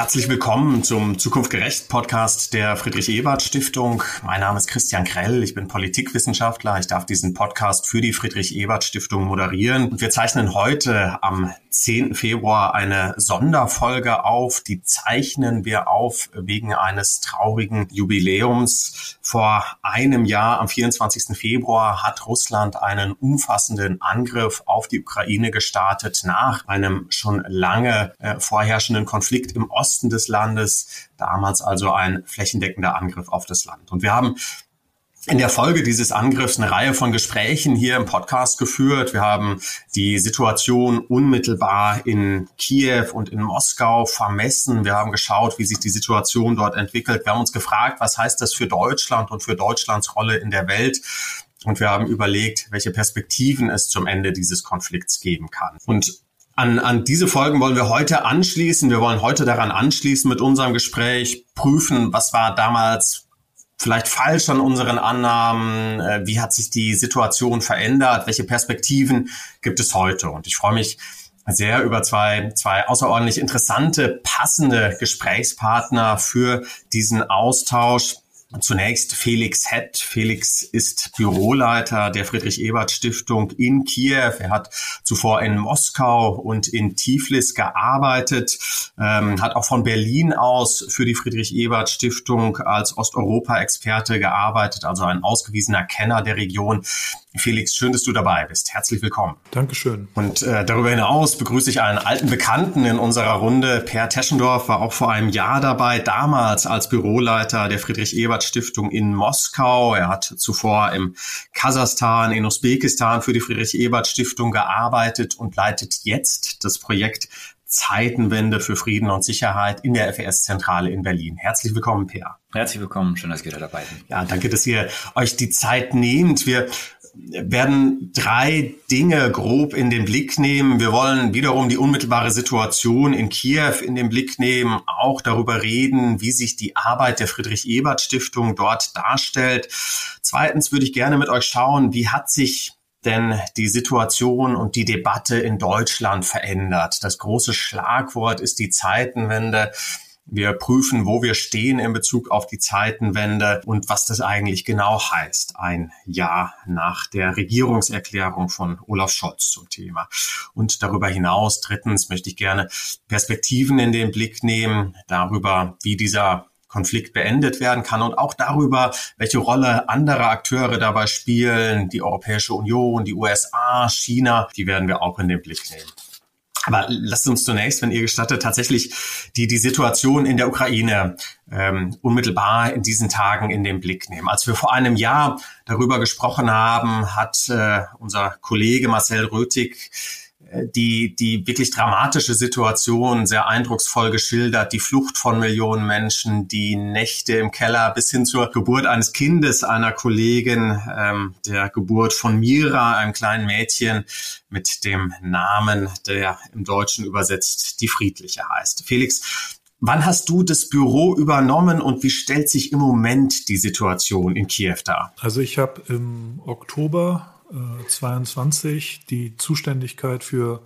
Herzlich willkommen zum Zukunft gerecht Podcast der Friedrich Ebert Stiftung. Mein Name ist Christian Krell, ich bin Politikwissenschaftler. Ich darf diesen Podcast für die Friedrich Ebert Stiftung moderieren. Und wir zeichnen heute am 10. Februar eine Sonderfolge auf. Die zeichnen wir auf wegen eines traurigen Jubiläums. Vor einem Jahr, am 24. Februar, hat Russland einen umfassenden Angriff auf die Ukraine gestartet nach einem schon lange äh, vorherrschenden Konflikt im Osten des Landes, damals also ein flächendeckender Angriff auf das Land. Und wir haben in der Folge dieses Angriffs eine Reihe von Gesprächen hier im Podcast geführt. Wir haben die Situation unmittelbar in Kiew und in Moskau vermessen. Wir haben geschaut, wie sich die Situation dort entwickelt. Wir haben uns gefragt, was heißt das für Deutschland und für Deutschlands Rolle in der Welt? Und wir haben überlegt, welche Perspektiven es zum Ende dieses Konflikts geben kann. Und an, an diese Folgen wollen wir heute anschließen. Wir wollen heute daran anschließen mit unserem Gespräch, prüfen, was war damals vielleicht falsch an unseren Annahmen, äh, wie hat sich die Situation verändert, welche Perspektiven gibt es heute. Und ich freue mich sehr über zwei, zwei außerordentlich interessante, passende Gesprächspartner für diesen Austausch. Zunächst Felix Hett. Felix ist Büroleiter der Friedrich-Ebert-Stiftung in Kiew. Er hat zuvor in Moskau und in Tiflis gearbeitet, ähm, hat auch von Berlin aus für die Friedrich-Ebert-Stiftung als Osteuropa-Experte gearbeitet, also ein ausgewiesener Kenner der Region. Felix, schön, dass du dabei bist. Herzlich willkommen. Dankeschön. Und äh, darüber hinaus begrüße ich einen alten Bekannten in unserer Runde. Per Teschendorf war auch vor einem Jahr dabei, damals als Büroleiter der Friedrich-Ebert-Stiftung in Moskau. Er hat zuvor im Kasachstan, in Usbekistan für die Friedrich-Ebert-Stiftung gearbeitet und leitet jetzt das Projekt Zeitenwende für Frieden und Sicherheit in der FES-Zentrale in Berlin. Herzlich willkommen, Per. Herzlich willkommen, schön, dass ihr da dabei seid. Ja, danke, dass ihr euch die Zeit nehmt. Wir werden drei Dinge grob in den Blick nehmen. Wir wollen wiederum die unmittelbare Situation in Kiew in den Blick nehmen, auch darüber reden, wie sich die Arbeit der Friedrich-Ebert-Stiftung dort darstellt. Zweitens würde ich gerne mit euch schauen, wie hat sich denn die Situation und die Debatte in Deutschland verändert. Das große Schlagwort ist die Zeitenwende. Wir prüfen, wo wir stehen in Bezug auf die Zeitenwende und was das eigentlich genau heißt, ein Jahr nach der Regierungserklärung von Olaf Scholz zum Thema. Und darüber hinaus, drittens, möchte ich gerne Perspektiven in den Blick nehmen, darüber, wie dieser Konflikt beendet werden kann und auch darüber, welche Rolle andere Akteure dabei spielen, die Europäische Union, die USA, China, die werden wir auch in den Blick nehmen. Aber lasst uns zunächst, wenn ihr gestattet, tatsächlich die, die Situation in der Ukraine ähm, unmittelbar in diesen Tagen in den Blick nehmen. Als wir vor einem Jahr darüber gesprochen haben, hat äh, unser Kollege Marcel Rötig die, die wirklich dramatische Situation sehr eindrucksvoll geschildert, die Flucht von Millionen Menschen, die Nächte im Keller bis hin zur Geburt eines Kindes einer Kollegin, ähm, der Geburt von Mira, einem kleinen Mädchen mit dem Namen, der im Deutschen übersetzt die Friedliche heißt. Felix, Wann hast du das Büro übernommen und wie stellt sich im Moment die Situation in Kiew dar? Also ich habe im Oktober 22 die Zuständigkeit für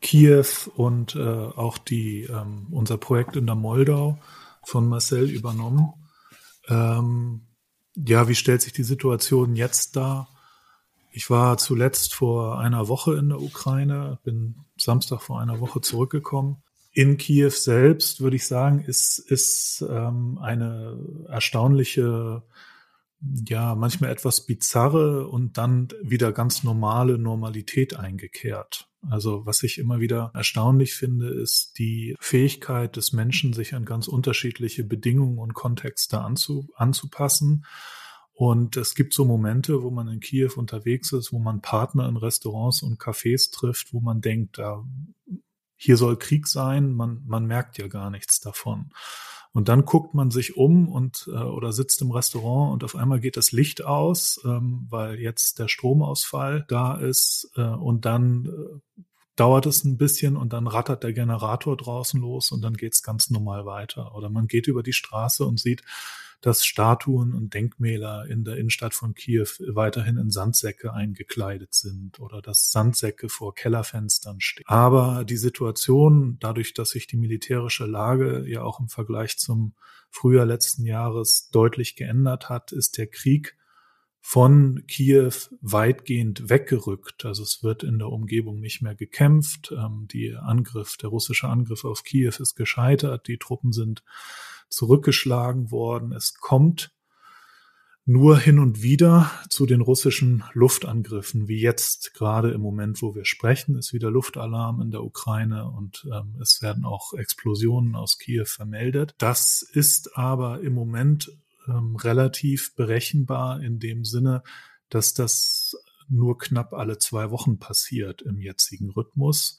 Kiew und äh, auch die, ähm, unser Projekt in der Moldau von Marcel übernommen. Ähm, ja, wie stellt sich die Situation jetzt dar? Ich war zuletzt vor einer Woche in der Ukraine, bin Samstag vor einer Woche zurückgekommen. In Kiew selbst würde ich sagen, ist, ist ähm, eine erstaunliche ja, manchmal etwas bizarre und dann wieder ganz normale Normalität eingekehrt. Also was ich immer wieder erstaunlich finde, ist die Fähigkeit des Menschen, sich an ganz unterschiedliche Bedingungen und Kontexte anzu, anzupassen. Und es gibt so Momente, wo man in Kiew unterwegs ist, wo man Partner in Restaurants und Cafés trifft, wo man denkt, da, hier soll Krieg sein, man, man merkt ja gar nichts davon. Und dann guckt man sich um und äh, oder sitzt im Restaurant und auf einmal geht das Licht aus, ähm, weil jetzt der Stromausfall da ist äh, und dann äh, dauert es ein bisschen und dann rattert der Generator draußen los und dann geht's ganz normal weiter. Oder man geht über die Straße und sieht, dass Statuen und Denkmäler in der Innenstadt von Kiew weiterhin in Sandsäcke eingekleidet sind oder dass Sandsäcke vor Kellerfenstern stehen. Aber die Situation, dadurch, dass sich die militärische Lage ja auch im Vergleich zum Frühjahr letzten Jahres deutlich geändert hat, ist der Krieg von Kiew weitgehend weggerückt. Also es wird in der Umgebung nicht mehr gekämpft. Ähm, die Angriff, der russische Angriff auf Kiew ist gescheitert. Die Truppen sind zurückgeschlagen worden. Es kommt nur hin und wieder zu den russischen Luftangriffen, wie jetzt gerade im Moment, wo wir sprechen, ist wieder Luftalarm in der Ukraine und ähm, es werden auch Explosionen aus Kiew vermeldet. Das ist aber im Moment ähm, relativ berechenbar in dem Sinne, dass das nur knapp alle zwei Wochen passiert im jetzigen Rhythmus.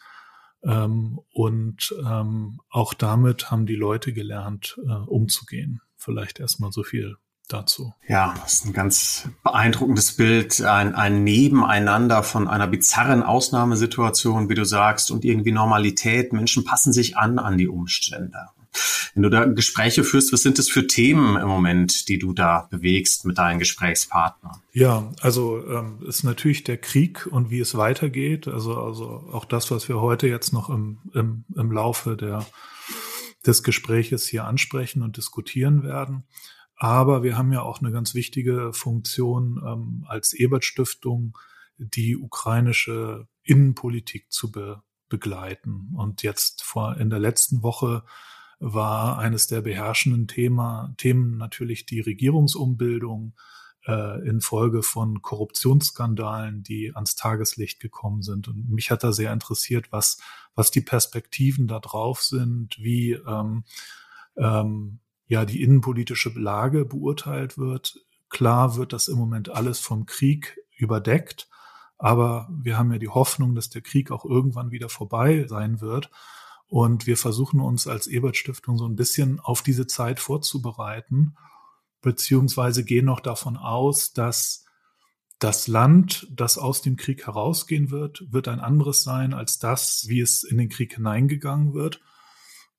Ähm, und ähm, auch damit haben die Leute gelernt, äh, umzugehen. Vielleicht erstmal so viel dazu. Ja, das ist ein ganz beeindruckendes Bild, ein, ein Nebeneinander von einer bizarren Ausnahmesituation, wie du sagst, und irgendwie Normalität. Menschen passen sich an an die Umstände. Wenn du da Gespräche führst, was sind das für Themen im Moment, die du da bewegst mit deinen Gesprächspartnern? Ja, also ähm, ist natürlich der Krieg und wie es weitergeht. Also, also auch das, was wir heute jetzt noch im, im, im Laufe der, des Gespräches hier ansprechen und diskutieren werden. Aber wir haben ja auch eine ganz wichtige Funktion ähm, als Ebert Stiftung, die ukrainische Innenpolitik zu be begleiten. Und jetzt vor in der letzten Woche war eines der beherrschenden Thema, Themen natürlich die Regierungsumbildung äh, infolge von Korruptionsskandalen, die ans Tageslicht gekommen sind. Und mich hat da sehr interessiert, was, was die Perspektiven da drauf sind, wie ähm, ähm, ja die innenpolitische Lage beurteilt wird. Klar wird das im Moment alles vom Krieg überdeckt, aber wir haben ja die Hoffnung, dass der Krieg auch irgendwann wieder vorbei sein wird. Und wir versuchen uns als Ebert Stiftung so ein bisschen auf diese Zeit vorzubereiten, beziehungsweise gehen noch davon aus, dass das Land, das aus dem Krieg herausgehen wird, wird ein anderes sein als das, wie es in den Krieg hineingegangen wird.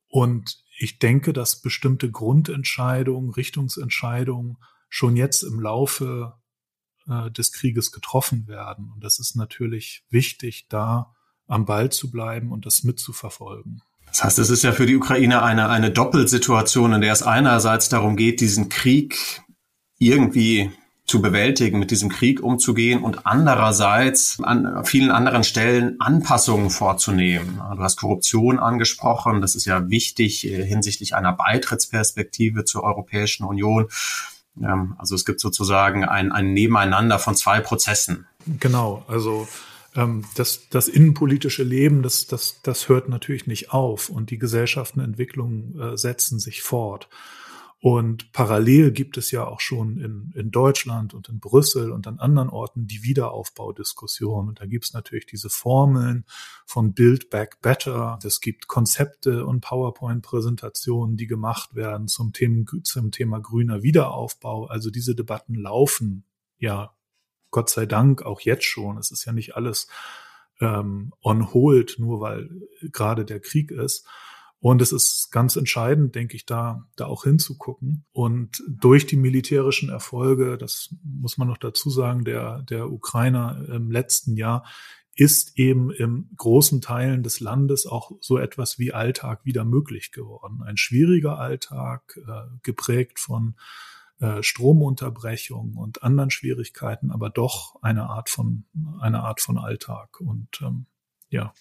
Und ich denke, dass bestimmte Grundentscheidungen, Richtungsentscheidungen schon jetzt im Laufe äh, des Krieges getroffen werden. Und das ist natürlich wichtig, da am Ball zu bleiben und das mitzuverfolgen. Das heißt, es ist ja für die Ukraine eine, eine Doppelsituation, in der es einerseits darum geht, diesen Krieg irgendwie zu bewältigen, mit diesem Krieg umzugehen und andererseits an vielen anderen Stellen Anpassungen vorzunehmen. Du hast Korruption angesprochen, das ist ja wichtig äh, hinsichtlich einer Beitrittsperspektive zur Europäischen Union. Also es gibt sozusagen ein, ein Nebeneinander von zwei Prozessen. Genau, also ähm, das, das innenpolitische Leben, das, das, das hört natürlich nicht auf und die Gesellschaftenentwicklungen äh, setzen sich fort. Und parallel gibt es ja auch schon in, in Deutschland und in Brüssel und an anderen Orten die Wiederaufbaudiskussion. Und da gibt es natürlich diese Formeln von Build Back Better. Es gibt Konzepte und PowerPoint-Präsentationen, die gemacht werden zum Thema, zum Thema grüner Wiederaufbau. Also diese Debatten laufen ja Gott sei Dank auch jetzt schon. Es ist ja nicht alles ähm, on hold, nur weil gerade der Krieg ist. Und es ist ganz entscheidend, denke ich, da, da auch hinzugucken. Und durch die militärischen Erfolge, das muss man noch dazu sagen, der, der Ukrainer im letzten Jahr ist eben im großen Teilen des Landes auch so etwas wie Alltag wieder möglich geworden. Ein schwieriger Alltag, äh, geprägt von äh, Stromunterbrechung und anderen Schwierigkeiten, aber doch eine Art von eine Art von Alltag und ähm, ja.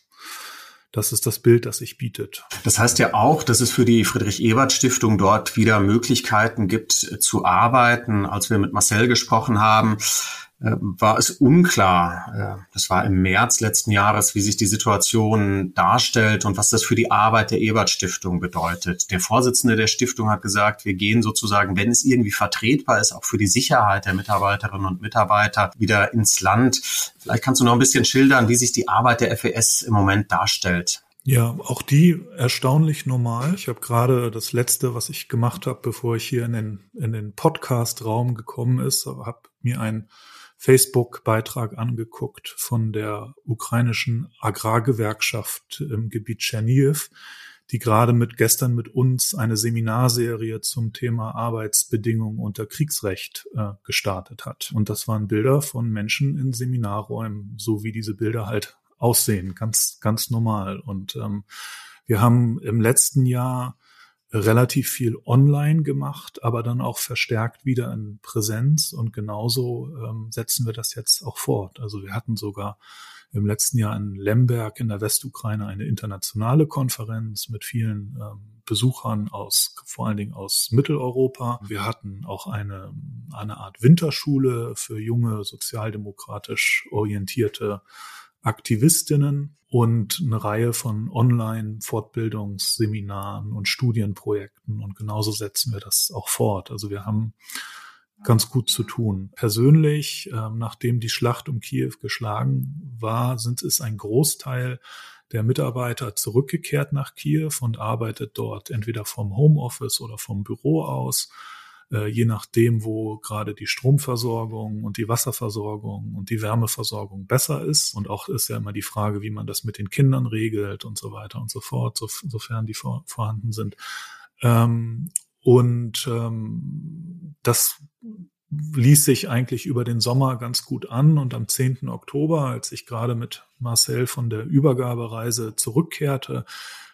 Das ist das Bild, das sich bietet. Das heißt ja auch, dass es für die Friedrich-Ebert-Stiftung dort wieder Möglichkeiten gibt zu arbeiten. Als wir mit Marcel gesprochen haben, äh, war es unklar, äh, das war im März letzten Jahres, wie sich die Situation darstellt und was das für die Arbeit der Ebert Stiftung bedeutet. Der Vorsitzende der Stiftung hat gesagt, wir gehen sozusagen, wenn es irgendwie vertretbar ist, auch für die Sicherheit der Mitarbeiterinnen und Mitarbeiter wieder ins Land. Vielleicht kannst du noch ein bisschen schildern, wie sich die Arbeit der FES im Moment darstellt. Ja, auch die erstaunlich normal. Ich habe gerade das letzte, was ich gemacht habe, bevor ich hier in den, in den Podcast-Raum gekommen ist, habe mir ein Facebook-Beitrag angeguckt von der ukrainischen Agrargewerkschaft im Gebiet Tscherniv, die gerade mit gestern mit uns eine Seminarserie zum Thema Arbeitsbedingungen unter Kriegsrecht äh, gestartet hat. Und das waren Bilder von Menschen in Seminarräumen, so wie diese Bilder halt aussehen, ganz, ganz normal. Und ähm, wir haben im letzten Jahr relativ viel online gemacht, aber dann auch verstärkt wieder in Präsenz und genauso ähm, setzen wir das jetzt auch fort. Also wir hatten sogar im letzten Jahr in Lemberg in der Westukraine eine internationale Konferenz mit vielen ähm, Besuchern aus, vor allen Dingen aus Mitteleuropa. Wir hatten auch eine, eine Art Winterschule für junge sozialdemokratisch orientierte Aktivistinnen und eine Reihe von Online-Fortbildungsseminaren und Studienprojekten. Und genauso setzen wir das auch fort. Also wir haben ganz gut zu tun. Persönlich, ähm, nachdem die Schlacht um Kiew geschlagen war, sind es ein Großteil der Mitarbeiter zurückgekehrt nach Kiew und arbeitet dort entweder vom Homeoffice oder vom Büro aus äh, je nachdem, wo gerade die Stromversorgung und die Wasserversorgung und die Wärmeversorgung besser ist. Und auch ist ja immer die Frage, wie man das mit den Kindern regelt und so weiter und so fort, so, sofern die vor, vorhanden sind. Ähm, und ähm, das ließ sich eigentlich über den Sommer ganz gut an. Und am 10. Oktober, als ich gerade mit Marcel von der Übergabereise zurückkehrte,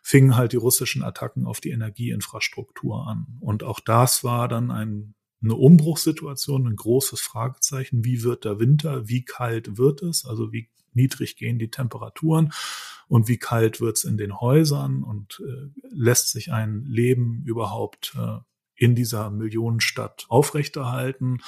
fingen halt die russischen Attacken auf die Energieinfrastruktur an. Und auch das war dann ein, eine Umbruchssituation, ein großes Fragezeichen. Wie wird der Winter? Wie kalt wird es? Also wie niedrig gehen die Temperaturen? Und wie kalt wird es in den Häusern? Und äh, lässt sich ein Leben überhaupt äh, in dieser Millionenstadt aufrechterhalten,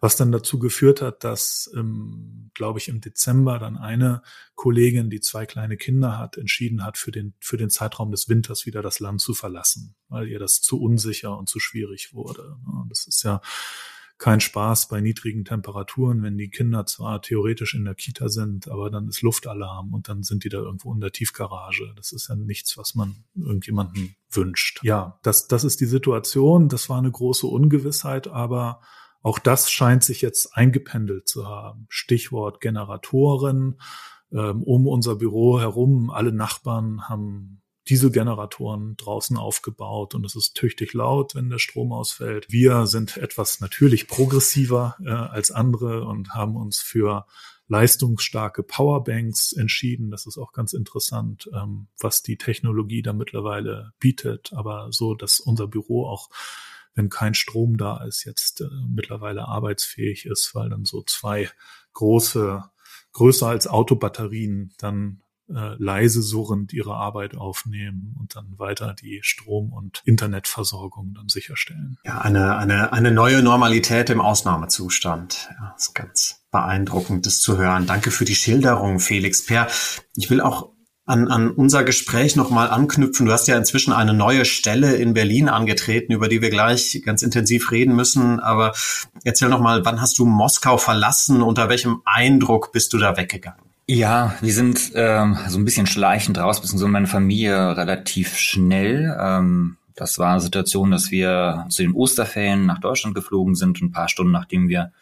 was dann dazu geführt hat, dass, ähm, glaube ich, im Dezember dann eine Kollegin, die zwei kleine Kinder hat, entschieden hat, für den, für den Zeitraum des Winters wieder das Land zu verlassen, weil ihr das zu unsicher und zu schwierig wurde. Das ist ja kein Spaß bei niedrigen Temperaturen, wenn die Kinder zwar theoretisch in der Kita sind, aber dann ist Luftalarm und dann sind die da irgendwo in der Tiefgarage. Das ist ja nichts, was man irgendjemanden wünscht. Ja, das, das ist die Situation. Das war eine große Ungewissheit, aber auch das scheint sich jetzt eingependelt zu haben. Stichwort Generatoren. Ähm, um unser Büro herum, alle Nachbarn haben Dieselgeneratoren draußen aufgebaut und es ist tüchtig laut, wenn der Strom ausfällt. Wir sind etwas natürlich progressiver äh, als andere und haben uns für leistungsstarke Powerbanks entschieden. Das ist auch ganz interessant, ähm, was die Technologie da mittlerweile bietet, aber so, dass unser Büro auch wenn kein Strom da ist, jetzt äh, mittlerweile arbeitsfähig ist, weil dann so zwei große, größer als Autobatterien dann äh, leise surrend ihre Arbeit aufnehmen und dann weiter die Strom- und Internetversorgung dann sicherstellen. Ja, eine, eine, eine neue Normalität im Ausnahmezustand. Ja, ist ganz beeindruckend, das zu hören. Danke für die Schilderung, Felix Per. Ich will auch an, an unser Gespräch nochmal anknüpfen. Du hast ja inzwischen eine neue Stelle in Berlin angetreten, über die wir gleich ganz intensiv reden müssen. Aber erzähl nochmal, wann hast du Moskau verlassen? Unter welchem Eindruck bist du da weggegangen? Ja, wir sind ähm, so ein bisschen schleichend raus, beziehungsweise meine Familie relativ schnell. Ähm, das war eine Situation, dass wir zu den Osterferien nach Deutschland geflogen sind ein paar Stunden nachdem wir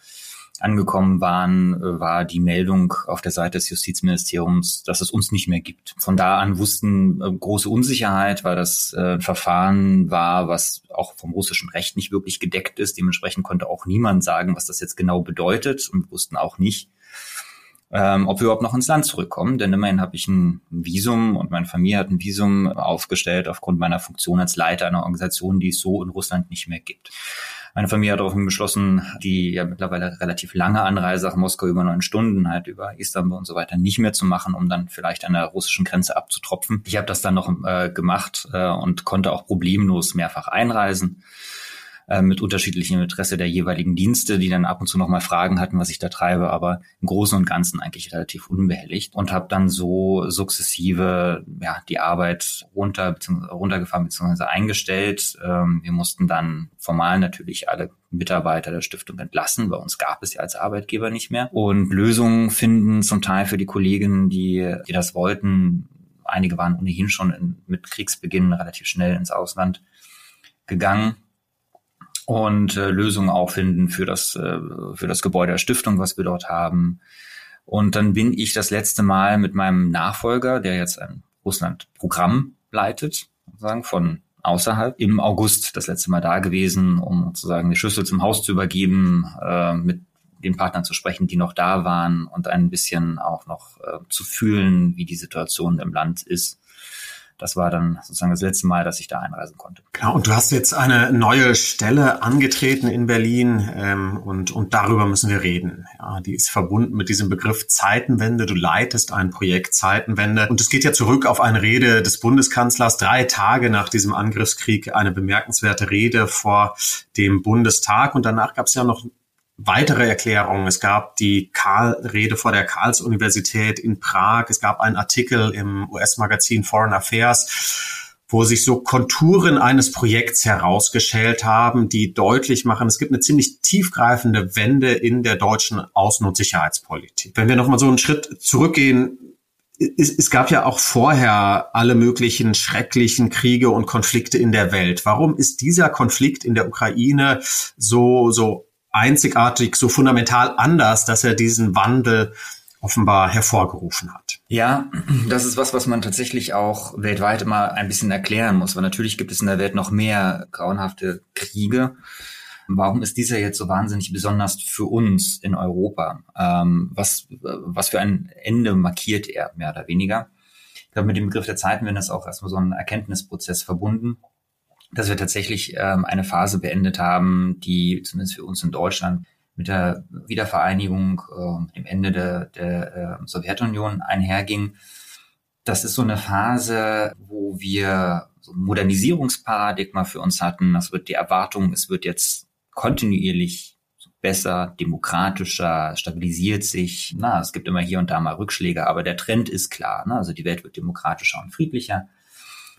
angekommen waren, äh, war die Meldung auf der Seite des Justizministeriums, dass es uns nicht mehr gibt. Von da an wussten äh, große Unsicherheit, weil das äh, ein Verfahren war, was auch vom russischen Recht nicht wirklich gedeckt ist. Dementsprechend konnte auch niemand sagen, was das jetzt genau bedeutet und wussten auch nicht, ähm, ob wir überhaupt noch ins Land zurückkommen. Denn immerhin habe ich ein Visum und meine Familie hat ein Visum aufgestellt aufgrund meiner Funktion als Leiter einer Organisation, die es so in Russland nicht mehr gibt. Meine Familie hat daraufhin beschlossen, die ja mittlerweile relativ lange Anreise nach Moskau über neun Stunden, halt über Istanbul und so weiter, nicht mehr zu machen, um dann vielleicht an der russischen Grenze abzutropfen. Ich habe das dann noch äh, gemacht äh, und konnte auch problemlos mehrfach einreisen. Äh, mit unterschiedlichem Interesse der jeweiligen Dienste, die dann ab und zu nochmal Fragen hatten, was ich da treibe, aber im Großen und Ganzen eigentlich relativ unbehelligt und habe dann so sukzessive ja die Arbeit runter bzw. runtergefahren bzw. eingestellt. Ähm, wir mussten dann formal natürlich alle Mitarbeiter der Stiftung entlassen. Bei uns gab es ja als Arbeitgeber nicht mehr. Und Lösungen finden zum Teil für die Kolleginnen, die, die das wollten. Einige waren ohnehin schon in, mit Kriegsbeginn relativ schnell ins Ausland gegangen und äh, Lösungen auch finden für das, äh, für das Gebäude der Stiftung, was wir dort haben. Und dann bin ich das letzte Mal mit meinem Nachfolger, der jetzt ein Russland-Programm leitet, sagen, von außerhalb. Im August das letzte Mal da gewesen, um sozusagen die Schlüssel zum Haus zu übergeben, äh, mit den Partnern zu sprechen, die noch da waren und ein bisschen auch noch äh, zu fühlen, wie die Situation im Land ist das war dann sozusagen das letzte Mal, dass ich da einreisen konnte. Genau, und du hast jetzt eine neue Stelle angetreten in Berlin ähm, und, und darüber müssen wir reden. Ja, die ist verbunden mit diesem Begriff Zeitenwende. Du leitest ein Projekt Zeitenwende und es geht ja zurück auf eine Rede des Bundeskanzlers drei Tage nach diesem Angriffskrieg, eine bemerkenswerte Rede vor dem Bundestag und danach gab es ja noch weitere Erklärungen. Es gab die Karl-Rede vor der Karls-Universität in Prag. Es gab einen Artikel im US-Magazin Foreign Affairs, wo sich so Konturen eines Projekts herausgeschält haben, die deutlich machen, es gibt eine ziemlich tiefgreifende Wende in der deutschen Außen- und Sicherheitspolitik. Wenn wir nochmal so einen Schritt zurückgehen, es, es gab ja auch vorher alle möglichen schrecklichen Kriege und Konflikte in der Welt. Warum ist dieser Konflikt in der Ukraine so, so einzigartig, so fundamental anders, dass er diesen Wandel offenbar hervorgerufen hat. Ja, das ist was, was man tatsächlich auch weltweit immer ein bisschen erklären muss, weil natürlich gibt es in der Welt noch mehr grauenhafte Kriege. Warum ist dieser jetzt so wahnsinnig besonders für uns in Europa? Ähm, was, was für ein Ende markiert er, mehr oder weniger? Ich glaube, mit dem Begriff der Zeitenwende ist auch erstmal so ein Erkenntnisprozess verbunden dass wir tatsächlich ähm, eine Phase beendet haben, die zumindest für uns in Deutschland mit der Wiedervereinigung, äh, dem Ende der, der äh, Sowjetunion einherging. Das ist so eine Phase, wo wir so ein Modernisierungsparadigma für uns hatten. Das wird die Erwartung, es wird jetzt kontinuierlich besser, demokratischer, stabilisiert sich. Na, es gibt immer hier und da mal Rückschläge, aber der Trend ist klar. Ne? Also die Welt wird demokratischer und friedlicher.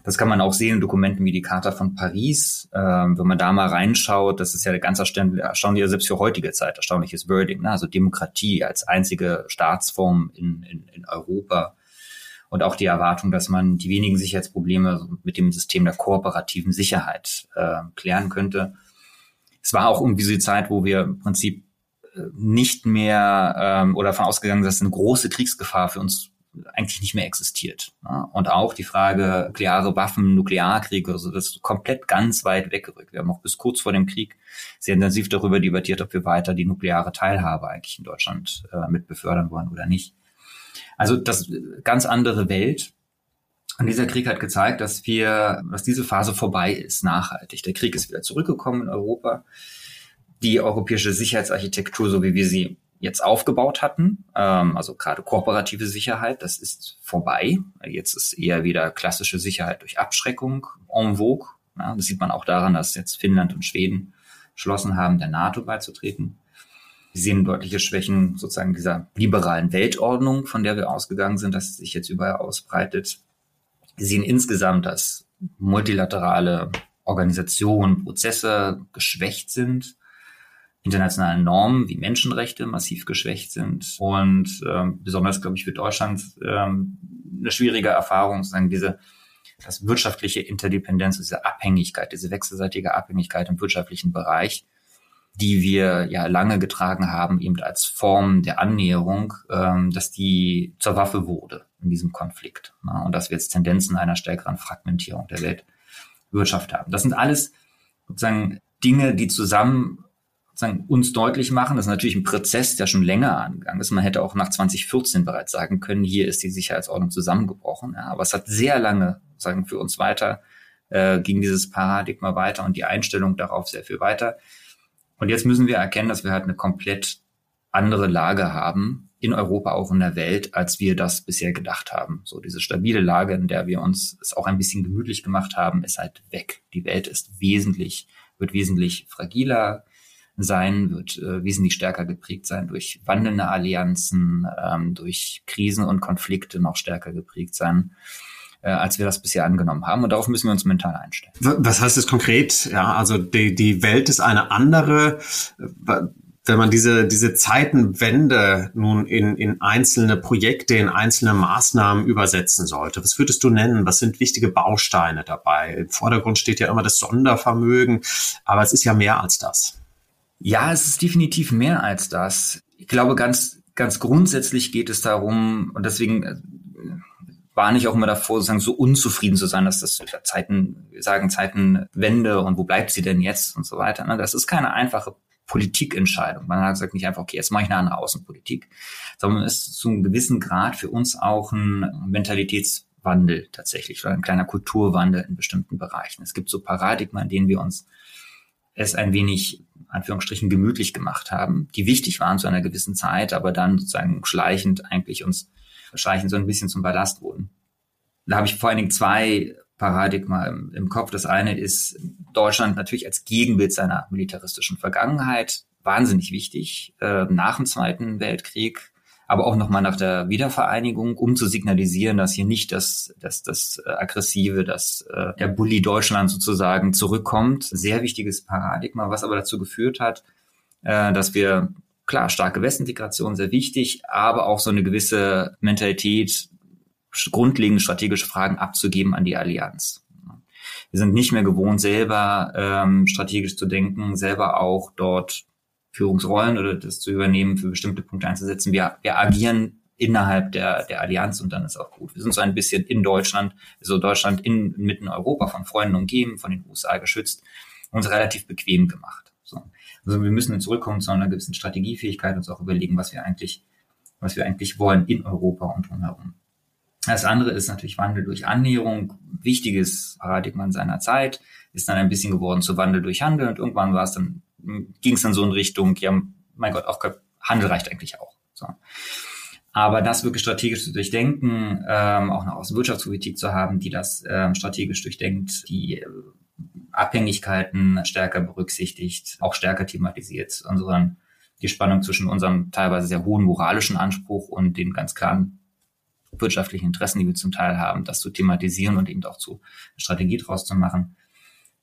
Das kann man auch sehen in Dokumenten wie die Charta von Paris. Ähm, wenn man da mal reinschaut, das ist ja ganz erstaunlich, selbst für heutige Zeit, erstaunliches Wording. Ne? Also Demokratie als einzige Staatsform in, in, in Europa. Und auch die Erwartung, dass man die wenigen Sicherheitsprobleme mit dem System der kooperativen Sicherheit äh, klären könnte. Es war auch irgendwie so die Zeit, wo wir im Prinzip äh, nicht mehr ähm, oder davon ausgegangen dass eine große Kriegsgefahr für uns eigentlich nicht mehr existiert. Und auch die Frage nukleare Waffen, Nuklearkriege, also das ist komplett ganz weit weggerückt. Wir haben auch bis kurz vor dem Krieg sehr intensiv darüber debattiert, ob wir weiter die nukleare Teilhabe eigentlich in Deutschland äh, mit befördern wollen oder nicht. Also das ganz andere Welt. Und dieser Krieg hat gezeigt, dass wir, dass diese Phase vorbei ist, nachhaltig. Der Krieg ist wieder zurückgekommen in Europa. Die europäische Sicherheitsarchitektur, so wie wir sie jetzt aufgebaut hatten, ähm, also gerade kooperative Sicherheit, das ist vorbei. Jetzt ist eher wieder klassische Sicherheit durch Abschreckung en vogue. Ja, das sieht man auch daran, dass jetzt Finnland und Schweden beschlossen haben, der NATO beizutreten. Wir sehen deutliche Schwächen sozusagen dieser liberalen Weltordnung, von der wir ausgegangen sind, dass es sich jetzt überall ausbreitet. Wir sehen insgesamt, dass multilaterale Organisationen, Prozesse geschwächt sind internationalen Normen wie Menschenrechte massiv geschwächt sind. Und ähm, besonders, glaube ich, für Deutschland ähm, eine schwierige Erfahrung, sozusagen diese das wirtschaftliche Interdependenz, diese Abhängigkeit, diese wechselseitige Abhängigkeit im wirtschaftlichen Bereich, die wir ja lange getragen haben, eben als Form der Annäherung, ähm, dass die zur Waffe wurde in diesem Konflikt. Ne? Und dass wir jetzt Tendenzen einer stärkeren Fragmentierung der Weltwirtschaft haben. Das sind alles sozusagen Dinge, die zusammen sagen, uns deutlich machen. Das ist natürlich ein Prozess, der schon länger angegangen ist. Man hätte auch nach 2014 bereits sagen können, hier ist die Sicherheitsordnung zusammengebrochen. Ja, aber es hat sehr lange, sagen für uns weiter, äh, ging dieses Paradigma weiter und die Einstellung darauf sehr viel weiter. Und jetzt müssen wir erkennen, dass wir halt eine komplett andere Lage haben, in Europa, auch in der Welt, als wir das bisher gedacht haben. So diese stabile Lage, in der wir uns es auch ein bisschen gemütlich gemacht haben, ist halt weg. Die Welt ist wesentlich, wird wesentlich fragiler, sein, wird äh, wesentlich stärker geprägt sein durch wandelnde Allianzen, ähm, durch Krisen und Konflikte noch stärker geprägt sein äh, als wir das bisher angenommen haben. Und darauf müssen wir uns mental einstellen. Was heißt das konkret? Ja, also die, die Welt ist eine andere. Wenn man diese, diese Zeitenwende nun in, in einzelne Projekte, in einzelne Maßnahmen übersetzen sollte, was würdest du nennen? Was sind wichtige Bausteine dabei? Im Vordergrund steht ja immer das Sondervermögen, aber es ist ja mehr als das. Ja, es ist definitiv mehr als das. Ich glaube, ganz, ganz grundsätzlich geht es darum, und deswegen äh, warne ich auch immer davor, sozusagen so unzufrieden zu sein, dass das Zeiten, wir sagen Zeitenwende und wo bleibt sie denn jetzt und so weiter. Ne? Das ist keine einfache Politikentscheidung. Man hat gesagt nicht einfach, okay, jetzt mache ich eine andere Außenpolitik, sondern es ist zu einem gewissen Grad für uns auch ein Mentalitätswandel tatsächlich oder ein kleiner Kulturwandel in bestimmten Bereichen. Es gibt so Paradigmen, in denen wir uns es ein wenig, Anführungsstrichen, gemütlich gemacht haben, die wichtig waren zu einer gewissen Zeit, aber dann sozusagen schleichend eigentlich uns, schleichend so ein bisschen zum Ballast wurden. Da habe ich vor allen Dingen zwei Paradigma im, Kopf. Das eine ist Deutschland natürlich als Gegenbild seiner militaristischen Vergangenheit wahnsinnig wichtig äh, nach dem Zweiten Weltkrieg, aber auch nochmal nach der Wiedervereinigung, um zu signalisieren, dass hier nicht das, das, das äh, aggressive, das äh, der Bully Deutschland sozusagen zurückkommt. Sehr wichtiges Paradigma, was aber dazu geführt hat, äh, dass wir klar starke Westintegration sehr wichtig, aber auch so eine gewisse Mentalität grundlegende strategische Fragen abzugeben an die Allianz. Wir sind nicht mehr gewohnt, selber ähm, strategisch zu denken, selber auch dort Führungsrollen oder das zu übernehmen, für bestimmte Punkte einzusetzen. Wir, wir agieren innerhalb der, der Allianz und dann ist auch gut. Wir sind so ein bisschen in Deutschland, so Deutschland in, mitten Europa von Freunden umgeben, von den USA geschützt, uns relativ bequem gemacht. So. Also wir müssen zurückkommen zu einer gewissen Strategiefähigkeit, uns auch überlegen, was wir eigentlich, was wir eigentlich wollen in Europa und drumherum. Das andere ist natürlich Wandel durch Annäherung, wichtiges Paradigma in seiner Zeit, ist dann ein bisschen geworden zu Wandel durch Handel und irgendwann war es dann, ging es dann so in Richtung, ja, mein Gott, auch Handel reicht eigentlich auch. So. Aber das wirklich strategisch zu durchdenken, ähm, auch eine Außenwirtschaftspolitik zu haben, die das ähm, strategisch durchdenkt, die äh, Abhängigkeiten stärker berücksichtigt, auch stärker thematisiert, unseren, die Spannung zwischen unserem teilweise sehr hohen moralischen Anspruch und den ganz klaren wirtschaftlichen Interessen, die wir zum Teil haben, das zu thematisieren und eben auch zu Strategie draus zu machen.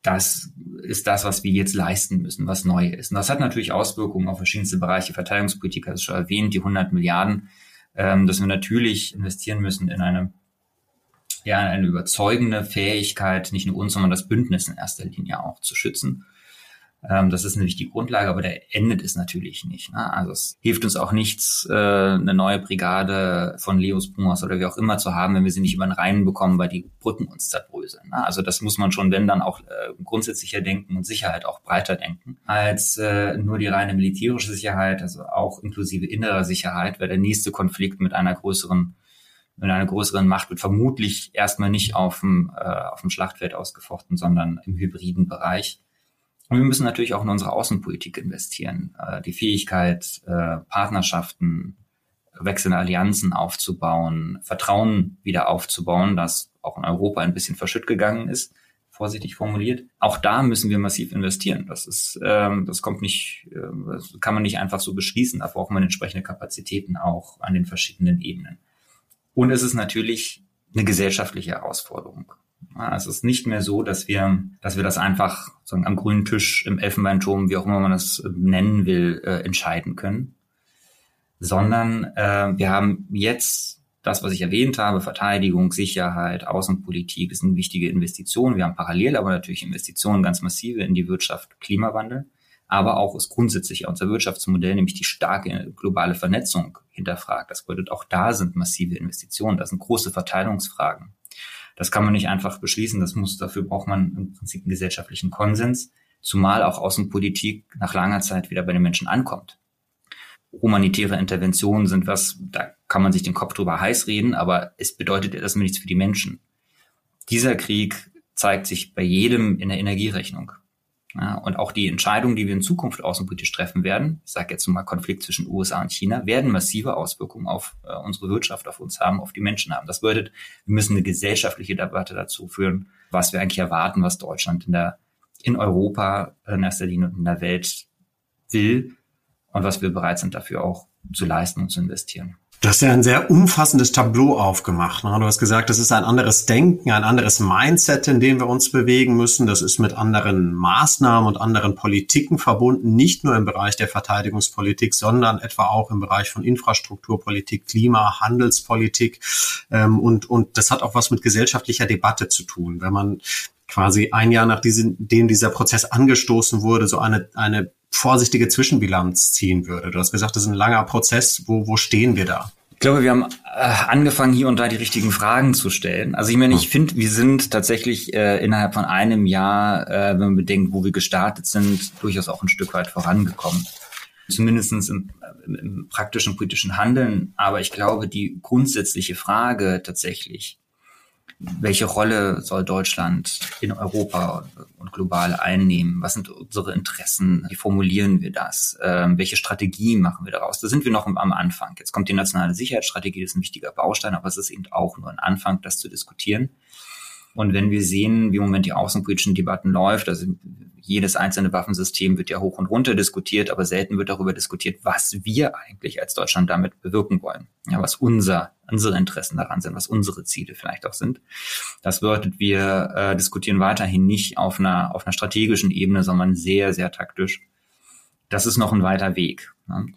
Das ist das, was wir jetzt leisten müssen, was neu ist. Und das hat natürlich Auswirkungen auf verschiedenste Bereiche. Verteidigungspolitik, hast du schon erwähnt, die 100 Milliarden, ähm, dass wir natürlich investieren müssen in eine ja, eine überzeugende Fähigkeit, nicht nur uns, sondern das Bündnis in erster Linie auch zu schützen. Ähm, das ist nämlich die Grundlage, aber der endet es natürlich nicht. Ne? Also es hilft uns auch nichts, äh, eine neue Brigade von Leos Pumas oder wie auch immer zu haben, wenn wir sie nicht über den Rhein bekommen, weil die Brücken uns zerbröseln. Ne? Also das muss man schon, wenn dann auch äh, grundsätzlicher denken und Sicherheit auch breiter denken, als äh, nur die reine militärische Sicherheit, also auch inklusive innerer Sicherheit, weil der nächste Konflikt mit einer größeren mit einer größeren Macht wird vermutlich erstmal nicht auf dem, äh, auf dem Schlachtfeld ausgefochten, sondern im hybriden Bereich. Und wir müssen natürlich auch in unsere Außenpolitik investieren. Äh, die Fähigkeit, äh, Partnerschaften, wechselnde Allianzen aufzubauen, Vertrauen wieder aufzubauen, das auch in Europa ein bisschen verschütt gegangen ist, vorsichtig formuliert. Auch da müssen wir massiv investieren. Das ist, ähm, das kommt nicht, äh, das kann man nicht einfach so beschließen. Da braucht man entsprechende Kapazitäten auch an den verschiedenen Ebenen. Und es ist natürlich eine gesellschaftliche Herausforderung. Es ist nicht mehr so, dass wir, dass wir das einfach sagen, am grünen Tisch im Elfenbeinturm, wie auch immer man das nennen will, äh, entscheiden können, sondern äh, wir haben jetzt das, was ich erwähnt habe, Verteidigung, Sicherheit, Außenpolitik, das sind wichtige Investitionen. Wir haben parallel aber natürlich Investitionen ganz massive in die Wirtschaft, Klimawandel, aber auch ist grundsätzlich unser Wirtschaftsmodell, nämlich die starke globale Vernetzung hinterfragt. Das bedeutet, auch da sind massive Investitionen, das sind große Verteilungsfragen. Das kann man nicht einfach beschließen. Das muss, dafür braucht man im Prinzip einen gesellschaftlichen Konsens, zumal auch Außenpolitik nach langer Zeit wieder bei den Menschen ankommt. Humanitäre Interventionen sind was, da kann man sich den Kopf drüber heiß reden, aber es bedeutet erstmal nichts für die Menschen. Dieser Krieg zeigt sich bei jedem in der Energierechnung. Ja, und auch die Entscheidungen, die wir in Zukunft außenpolitisch treffen werden, ich sage jetzt mal Konflikt zwischen USA und China, werden massive Auswirkungen auf äh, unsere Wirtschaft, auf uns haben, auf die Menschen haben. Das bedeutet, wir müssen eine gesellschaftliche Debatte dazu führen, was wir eigentlich erwarten, was Deutschland in der in Europa in erster Linie und in der Welt will und was wir bereit sind dafür auch zu leisten und zu investieren. Du hast ja ein sehr umfassendes Tableau aufgemacht. Ne? Du hast gesagt, das ist ein anderes Denken, ein anderes Mindset, in dem wir uns bewegen müssen. Das ist mit anderen Maßnahmen und anderen Politiken verbunden, nicht nur im Bereich der Verteidigungspolitik, sondern etwa auch im Bereich von Infrastrukturpolitik, Klima, Handelspolitik. Ähm, und, und das hat auch was mit gesellschaftlicher Debatte zu tun. Wenn man quasi ein Jahr nachdem dieser Prozess angestoßen wurde, so eine, eine vorsichtige Zwischenbilanz ziehen würde. Du hast gesagt, das ist ein langer Prozess. Wo, wo stehen wir da? Ich glaube, wir haben äh, angefangen, hier und da die richtigen Fragen zu stellen. Also ich meine, ich hm. finde, wir sind tatsächlich äh, innerhalb von einem Jahr, äh, wenn man bedenkt, wo wir gestartet sind, durchaus auch ein Stück weit vorangekommen. Zumindest im, im, im praktischen politischen Handeln. Aber ich glaube, die grundsätzliche Frage tatsächlich, welche Rolle soll Deutschland in Europa und global einnehmen? Was sind unsere Interessen? Wie formulieren wir das? Ähm, welche Strategie machen wir daraus? Da sind wir noch am Anfang. Jetzt kommt die nationale Sicherheitsstrategie, das ist ein wichtiger Baustein, aber es ist eben auch nur ein Anfang, das zu diskutieren. Und wenn wir sehen, wie im Moment die außenpolitischen Debatten läuft, also jedes einzelne Waffensystem wird ja hoch und runter diskutiert, aber selten wird darüber diskutiert, was wir eigentlich als Deutschland damit bewirken wollen. Ja, was unser, unsere Interessen daran sind, was unsere Ziele vielleicht auch sind. Das bedeutet, wir äh, diskutieren weiterhin nicht auf einer, auf einer strategischen Ebene, sondern sehr, sehr taktisch. Das ist noch ein weiter Weg. Ne?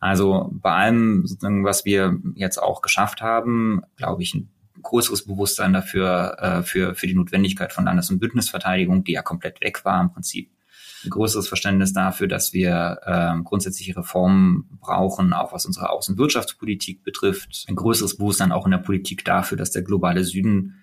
Also bei allem, was wir jetzt auch geschafft haben, glaube ich, ein größeres Bewusstsein dafür, äh, für, für die Notwendigkeit von Landes- und Bündnisverteidigung, die ja komplett weg war im Prinzip. Ein größeres Verständnis dafür, dass wir äh, grundsätzliche Reformen brauchen, auch was unsere Außenwirtschaftspolitik betrifft. Ein größeres Bewusstsein auch in der Politik dafür, dass der globale Süden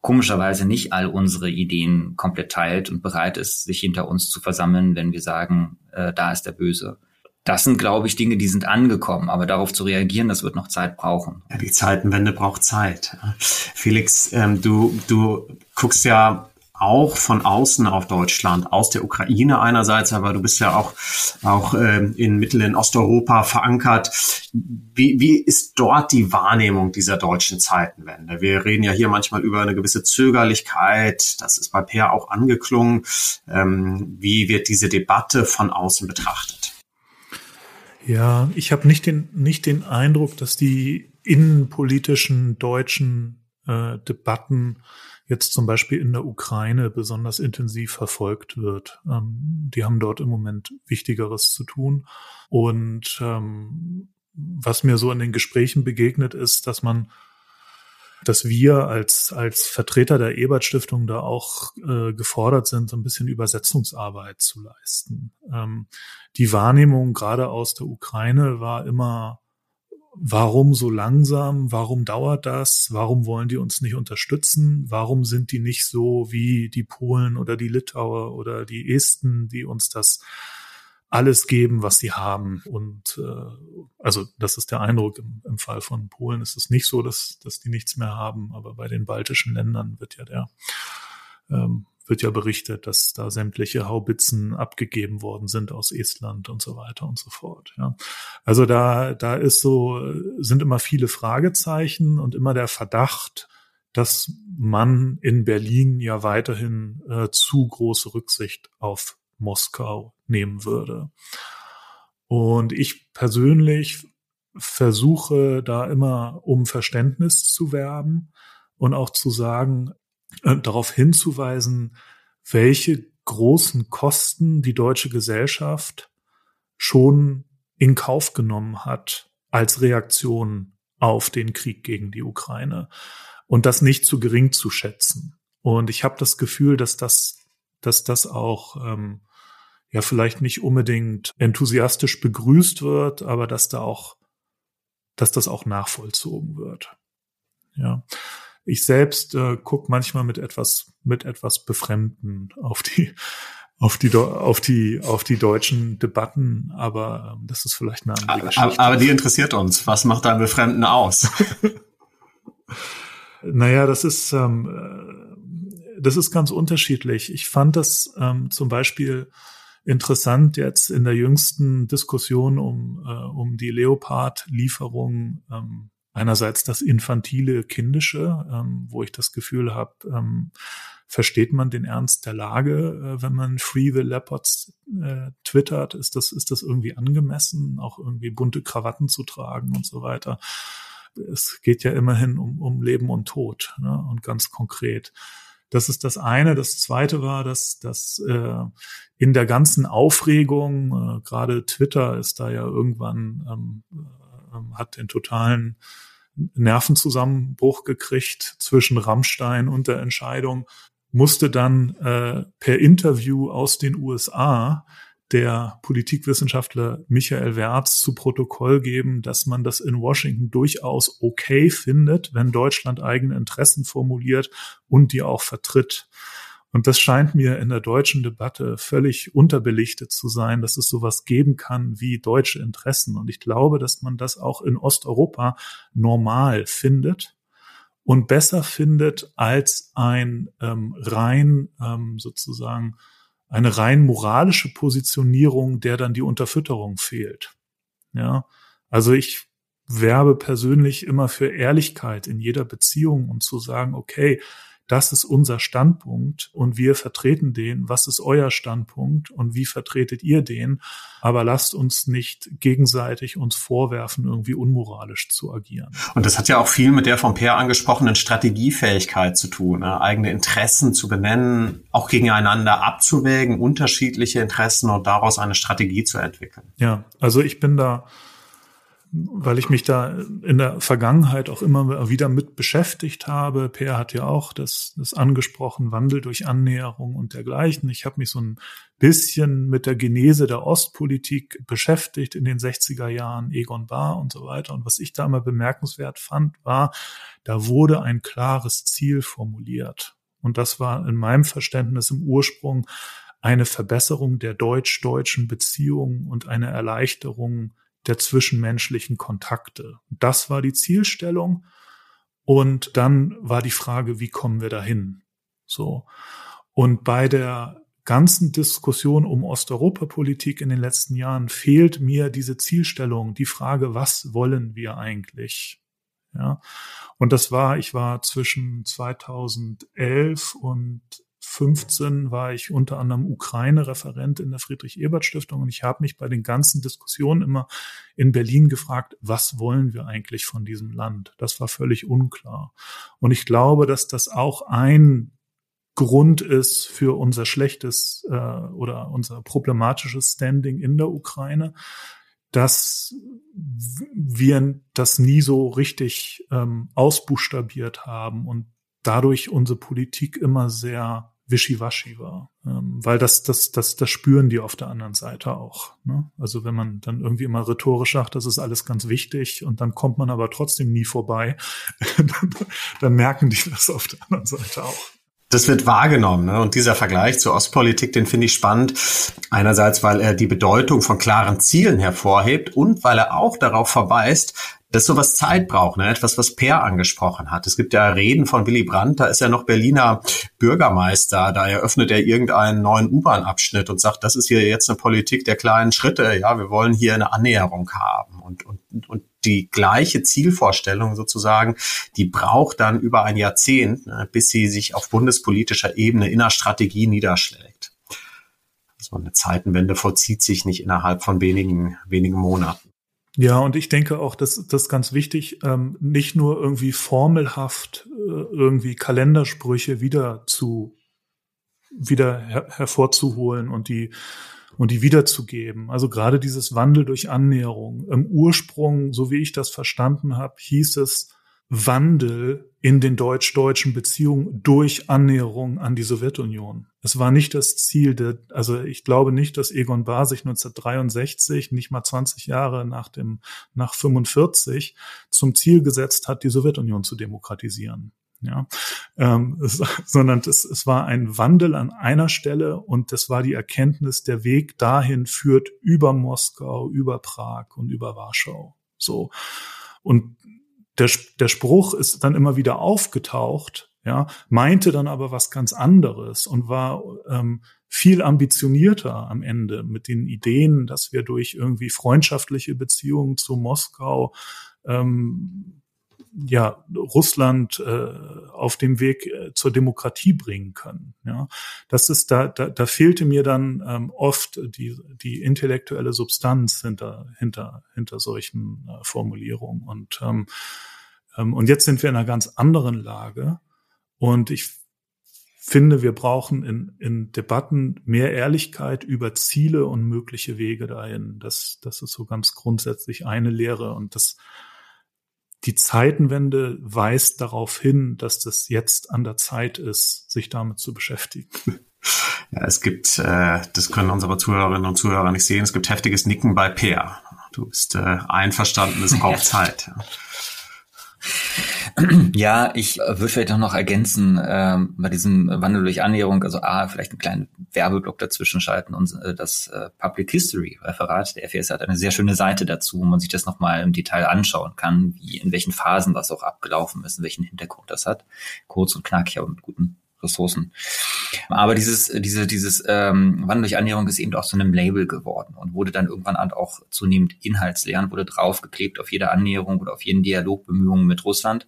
komischerweise nicht all unsere Ideen komplett teilt und bereit ist, sich hinter uns zu versammeln, wenn wir sagen, äh, da ist der Böse das sind, glaube ich, Dinge, die sind angekommen. Aber darauf zu reagieren, das wird noch Zeit brauchen. Ja, die Zeitenwende braucht Zeit. Felix, ähm, du, du guckst ja auch von außen auf Deutschland, aus der Ukraine einerseits, aber du bist ja auch, auch ähm, in Mittel- in Osteuropa verankert. Wie, wie ist dort die Wahrnehmung dieser deutschen Zeitenwende? Wir reden ja hier manchmal über eine gewisse Zögerlichkeit, das ist bei Peer auch angeklungen. Ähm, wie wird diese Debatte von außen betrachtet? Ja, ich habe nicht den, nicht den Eindruck, dass die innenpolitischen deutschen äh, Debatten jetzt zum Beispiel in der Ukraine besonders intensiv verfolgt wird. Ähm, die haben dort im Moment Wichtigeres zu tun. Und ähm, was mir so in den Gesprächen begegnet ist, dass man dass wir als, als Vertreter der Ebert Stiftung da auch äh, gefordert sind, so ein bisschen Übersetzungsarbeit zu leisten. Ähm, die Wahrnehmung gerade aus der Ukraine war immer, warum so langsam? Warum dauert das? Warum wollen die uns nicht unterstützen? Warum sind die nicht so wie die Polen oder die Litauer oder die Esten, die uns das alles geben, was sie haben. Und äh, also das ist der Eindruck. Im, im Fall von Polen ist es nicht so, dass, dass die nichts mehr haben, aber bei den baltischen Ländern wird ja der ähm, wird ja berichtet, dass da sämtliche Haubitzen abgegeben worden sind aus Estland und so weiter und so fort. Ja. Also da, da ist so, sind immer viele Fragezeichen und immer der Verdacht, dass man in Berlin ja weiterhin äh, zu große Rücksicht auf Moskau nehmen würde. Und ich persönlich versuche da immer um Verständnis zu werben und auch zu sagen, äh, darauf hinzuweisen, welche großen Kosten die deutsche Gesellschaft schon in Kauf genommen hat als Reaktion auf den Krieg gegen die Ukraine und das nicht zu gering zu schätzen. Und ich habe das Gefühl, dass das, dass das auch ähm, ja vielleicht nicht unbedingt enthusiastisch begrüßt wird, aber dass da auch, dass das auch nachvollzogen wird. Ja. Ich selbst äh, gucke manchmal mit etwas, mit etwas Befremden auf die, auf die, auf die, auf die deutschen Debatten, aber ähm, das ist vielleicht eine andere Geschichte. Aber, aber die interessiert uns. Was macht dein Befremden aus? naja, das ist, ähm, äh, das ist ganz unterschiedlich. Ich fand das ähm, zum Beispiel interessant jetzt in der jüngsten Diskussion um, äh, um die Leopard-Lieferung ähm, einerseits das infantile Kindische, ähm, wo ich das Gefühl habe, ähm, versteht man den Ernst der Lage, äh, wenn man Free the Leopards äh, twittert, ist das, ist das irgendwie angemessen, auch irgendwie bunte Krawatten zu tragen und so weiter. Es geht ja immerhin um, um Leben und Tod ne? und ganz konkret. Das ist das eine. Das zweite war, dass, dass äh, in der ganzen Aufregung, äh, gerade Twitter ist da ja irgendwann, ähm, äh, hat den totalen Nervenzusammenbruch gekriegt zwischen Rammstein und der Entscheidung, musste dann äh, per Interview aus den USA der Politikwissenschaftler Michael Wertz zu Protokoll geben, dass man das in Washington durchaus okay findet, wenn Deutschland eigene Interessen formuliert und die auch vertritt. Und das scheint mir in der deutschen Debatte völlig unterbelichtet zu sein, dass es sowas geben kann wie deutsche Interessen. Und ich glaube, dass man das auch in Osteuropa normal findet und besser findet als ein ähm, rein ähm, sozusagen eine rein moralische Positionierung, der dann die Unterfütterung fehlt. Ja, also ich werbe persönlich immer für Ehrlichkeit in jeder Beziehung und zu sagen, okay, das ist unser Standpunkt und wir vertreten den. Was ist euer Standpunkt und wie vertretet ihr den? Aber lasst uns nicht gegenseitig uns vorwerfen, irgendwie unmoralisch zu agieren. Und das hat ja auch viel mit der vom Per angesprochenen Strategiefähigkeit zu tun, ne? eigene Interessen zu benennen, auch gegeneinander abzuwägen, unterschiedliche Interessen und daraus eine Strategie zu entwickeln. Ja, also ich bin da weil ich mich da in der Vergangenheit auch immer wieder mit beschäftigt habe. Per hat ja auch das, das angesprochen, Wandel durch Annäherung und dergleichen. Ich habe mich so ein bisschen mit der Genese der Ostpolitik beschäftigt in den 60er Jahren, Egon Bahr und so weiter. Und was ich da immer bemerkenswert fand, war, da wurde ein klares Ziel formuliert. Und das war in meinem Verständnis im Ursprung eine Verbesserung der deutsch-deutschen Beziehungen und eine Erleichterung der zwischenmenschlichen Kontakte. Das war die Zielstellung. Und dann war die Frage, wie kommen wir dahin? So. Und bei der ganzen Diskussion um Osteuropapolitik in den letzten Jahren fehlt mir diese Zielstellung, die Frage, was wollen wir eigentlich? Ja. Und das war, ich war zwischen 2011 und 15 war ich unter anderem Ukraine-Referent in der Friedrich-Ebert-Stiftung und ich habe mich bei den ganzen Diskussionen immer in Berlin gefragt, was wollen wir eigentlich von diesem Land? Das war völlig unklar. Und ich glaube, dass das auch ein Grund ist für unser schlechtes äh, oder unser problematisches Standing in der Ukraine, dass wir das nie so richtig ähm, ausbuchstabiert haben und dadurch unsere Politik immer sehr wischiwaschi war. Ähm, weil das, das, das, das spüren die auf der anderen Seite auch. Ne? Also wenn man dann irgendwie immer rhetorisch sagt, das ist alles ganz wichtig und dann kommt man aber trotzdem nie vorbei, dann, dann merken die das auf der anderen Seite auch. Das wird wahrgenommen. Ne? Und dieser Vergleich zur Ostpolitik, den finde ich spannend. Einerseits, weil er die Bedeutung von klaren Zielen hervorhebt und weil er auch darauf verweist, dass sowas Zeit braucht, ne? etwas, was Per angesprochen hat. Es gibt ja Reden von Willy Brandt, da ist er noch Berliner Bürgermeister, da eröffnet er irgendeinen neuen U-Bahn-Abschnitt und sagt, das ist hier jetzt eine Politik der kleinen Schritte, ja, wir wollen hier eine Annäherung haben und, und, und die gleiche Zielvorstellung sozusagen, die braucht dann über ein Jahrzehnt, ne, bis sie sich auf bundespolitischer Ebene in der Strategie niederschlägt. So eine Zeitenwende vollzieht sich nicht innerhalb von wenigen, wenigen Monaten. Ja, und ich denke auch, dass das ganz wichtig, ähm, nicht nur irgendwie formelhaft äh, irgendwie Kalendersprüche wieder zu wieder her hervorzuholen und die und die wiederzugeben. Also gerade dieses Wandel durch Annäherung. Im Ursprung, so wie ich das verstanden habe, hieß es Wandel in den deutsch-deutschen Beziehungen durch Annäherung an die Sowjetunion. Es war nicht das Ziel, der, also ich glaube nicht, dass Egon Bahr sich 1963, nicht mal 20 Jahre nach dem, nach 45, zum Ziel gesetzt hat, die Sowjetunion zu demokratisieren. Ja, ähm, es, sondern es, es war ein Wandel an einer Stelle und das war die Erkenntnis, der Weg dahin führt über Moskau, über Prag und über Warschau. So. Und der, der Spruch ist dann immer wieder aufgetaucht, ja, meinte dann aber was ganz anderes und war ähm, viel ambitionierter am Ende mit den Ideen, dass wir durch irgendwie freundschaftliche Beziehungen zu Moskau ähm, ja Russland äh, auf dem Weg äh, zur Demokratie bringen können. Ja, das ist da da, da fehlte mir dann ähm, oft die die intellektuelle Substanz hinter hinter hinter solchen äh, Formulierungen und ähm, ähm, und jetzt sind wir in einer ganz anderen Lage. Und ich finde, wir brauchen in, in Debatten mehr Ehrlichkeit über Ziele und mögliche Wege dahin. Das, das ist so ganz grundsätzlich eine Lehre. Und das, die Zeitenwende weist darauf hin, dass das jetzt an der Zeit ist, sich damit zu beschäftigen. Ja, es gibt, äh, das können unsere Zuhörerinnen und Zuhörer nicht sehen, es gibt heftiges Nicken bei Peer. Du bist äh, einverstanden, es braucht Zeit. Ja. Ja, ich würde vielleicht auch noch ergänzen ähm, bei diesem Wandel durch Annäherung, also A, vielleicht einen kleinen Werbeblock dazwischen schalten und äh, das äh, Public History Referat der FES hat eine sehr schöne Seite dazu, wo man sich das nochmal im Detail anschauen kann, wie in welchen Phasen das auch abgelaufen ist, in welchen Hintergrund das hat. Kurz und knackig, aber mit guten Ressourcen. Aber dieses, diese, dieses ähm, Wandel durch Annäherung ist eben auch zu einem Label geworden und wurde dann irgendwann auch zunehmend inhaltsleer und wurde draufgeklebt auf jede Annäherung oder auf jeden Dialogbemühungen mit Russland,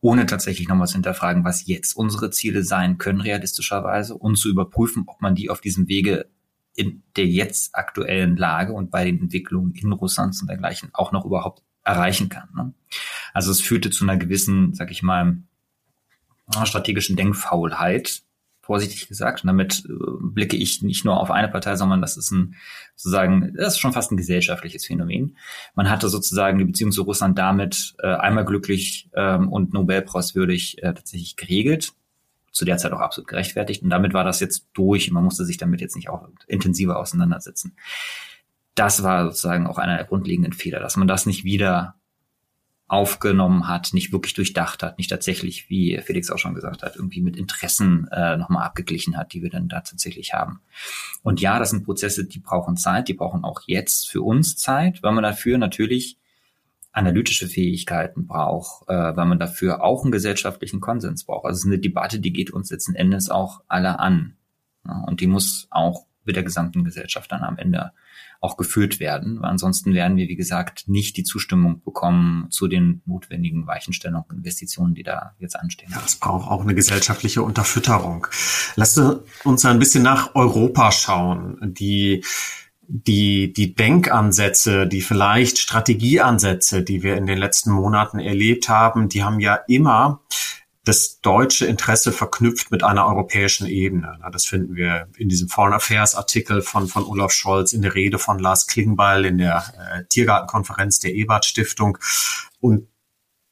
ohne tatsächlich nochmal zu hinterfragen, was jetzt unsere Ziele sein können, realistischerweise, und zu überprüfen, ob man die auf diesem Wege in der jetzt aktuellen Lage und bei den Entwicklungen in Russland und dergleichen auch noch überhaupt erreichen kann. Ne? Also es führte zu einer gewissen, sag ich mal, strategischen Denkfaulheit, vorsichtig gesagt. Und damit äh, blicke ich nicht nur auf eine Partei, sondern das ist ein sozusagen, das ist schon fast ein gesellschaftliches Phänomen. Man hatte sozusagen die Beziehung zu Russland damit äh, einmal glücklich ähm, und Nobelpreiswürdig äh, tatsächlich geregelt. Zu der Zeit auch absolut gerechtfertigt. Und damit war das jetzt durch. Man musste sich damit jetzt nicht auch intensiver auseinandersetzen. Das war sozusagen auch einer der grundlegenden Fehler, dass man das nicht wieder aufgenommen hat, nicht wirklich durchdacht hat, nicht tatsächlich, wie Felix auch schon gesagt hat, irgendwie mit Interessen äh, nochmal abgeglichen hat, die wir dann da tatsächlich haben. Und ja, das sind Prozesse, die brauchen Zeit, die brauchen auch jetzt für uns Zeit, weil man dafür natürlich analytische Fähigkeiten braucht, äh, weil man dafür auch einen gesellschaftlichen Konsens braucht. Also es ist eine Debatte, die geht uns letzten Endes auch alle an. Ja, und die muss auch mit der gesamten Gesellschaft dann am Ende auch geführt werden. Weil ansonsten werden wir, wie gesagt, nicht die Zustimmung bekommen zu den notwendigen Weichenstellungen und Investitionen, die da jetzt anstehen. Ja, es braucht auch eine gesellschaftliche Unterfütterung. Lass uns ein bisschen nach Europa schauen. Die die, die Denkansätze, die vielleicht Strategieansätze, die wir in den letzten Monaten erlebt haben, die haben ja immer das deutsche Interesse verknüpft mit einer europäischen Ebene. Das finden wir in diesem Foreign Affairs Artikel von, von Olaf Scholz, in der Rede von Lars Klingbeil, in der äh, Tiergartenkonferenz der Ebert Stiftung. Und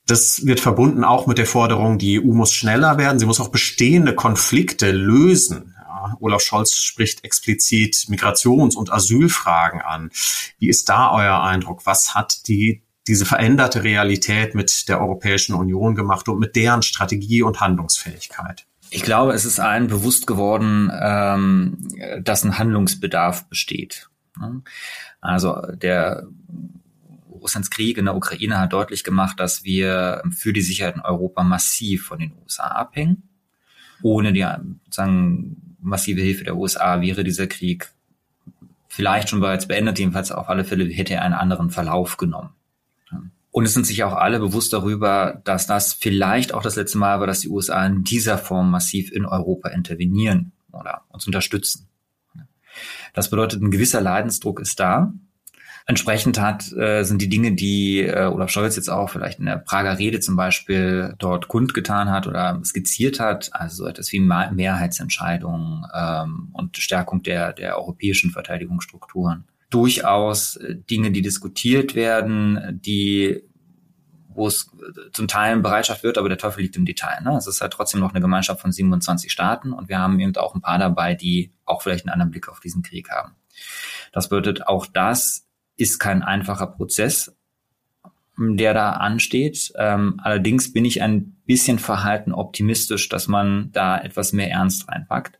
das wird verbunden auch mit der Forderung, die EU muss schneller werden. Sie muss auch bestehende Konflikte lösen. Ja, Olaf Scholz spricht explizit Migrations- und Asylfragen an. Wie ist da euer Eindruck? Was hat die diese veränderte Realität mit der Europäischen Union gemacht und mit deren Strategie und Handlungsfähigkeit? Ich glaube, es ist allen bewusst geworden, ähm, dass ein Handlungsbedarf besteht. Also der Russlands Krieg in der Ukraine hat deutlich gemacht, dass wir für die Sicherheit in Europa massiv von den USA abhängen. Ohne die sozusagen massive Hilfe der USA wäre dieser Krieg vielleicht schon bereits beendet, jedenfalls auf alle Fälle hätte er einen anderen Verlauf genommen. Und es sind sich auch alle bewusst darüber, dass das vielleicht auch das letzte Mal war, dass die USA in dieser Form massiv in Europa intervenieren oder uns unterstützen. Das bedeutet, ein gewisser Leidensdruck ist da. Entsprechend hat, äh, sind die Dinge, die äh, Olaf Scholz jetzt auch vielleicht in der Prager Rede zum Beispiel dort kundgetan hat oder skizziert hat, also so etwas wie Mehrheitsentscheidungen ähm, und Stärkung der, der europäischen Verteidigungsstrukturen durchaus äh, Dinge, die diskutiert werden, die wo es äh, zum Teil Bereitschaft wird, aber der Teufel liegt im Detail. Ne? Es ist halt trotzdem noch eine Gemeinschaft von 27 Staaten und wir haben eben auch ein paar dabei, die auch vielleicht einen anderen Blick auf diesen Krieg haben. Das bedeutet, auch das ist kein einfacher Prozess, der da ansteht. Ähm, allerdings bin ich ein bisschen verhalten optimistisch, dass man da etwas mehr Ernst reinpackt.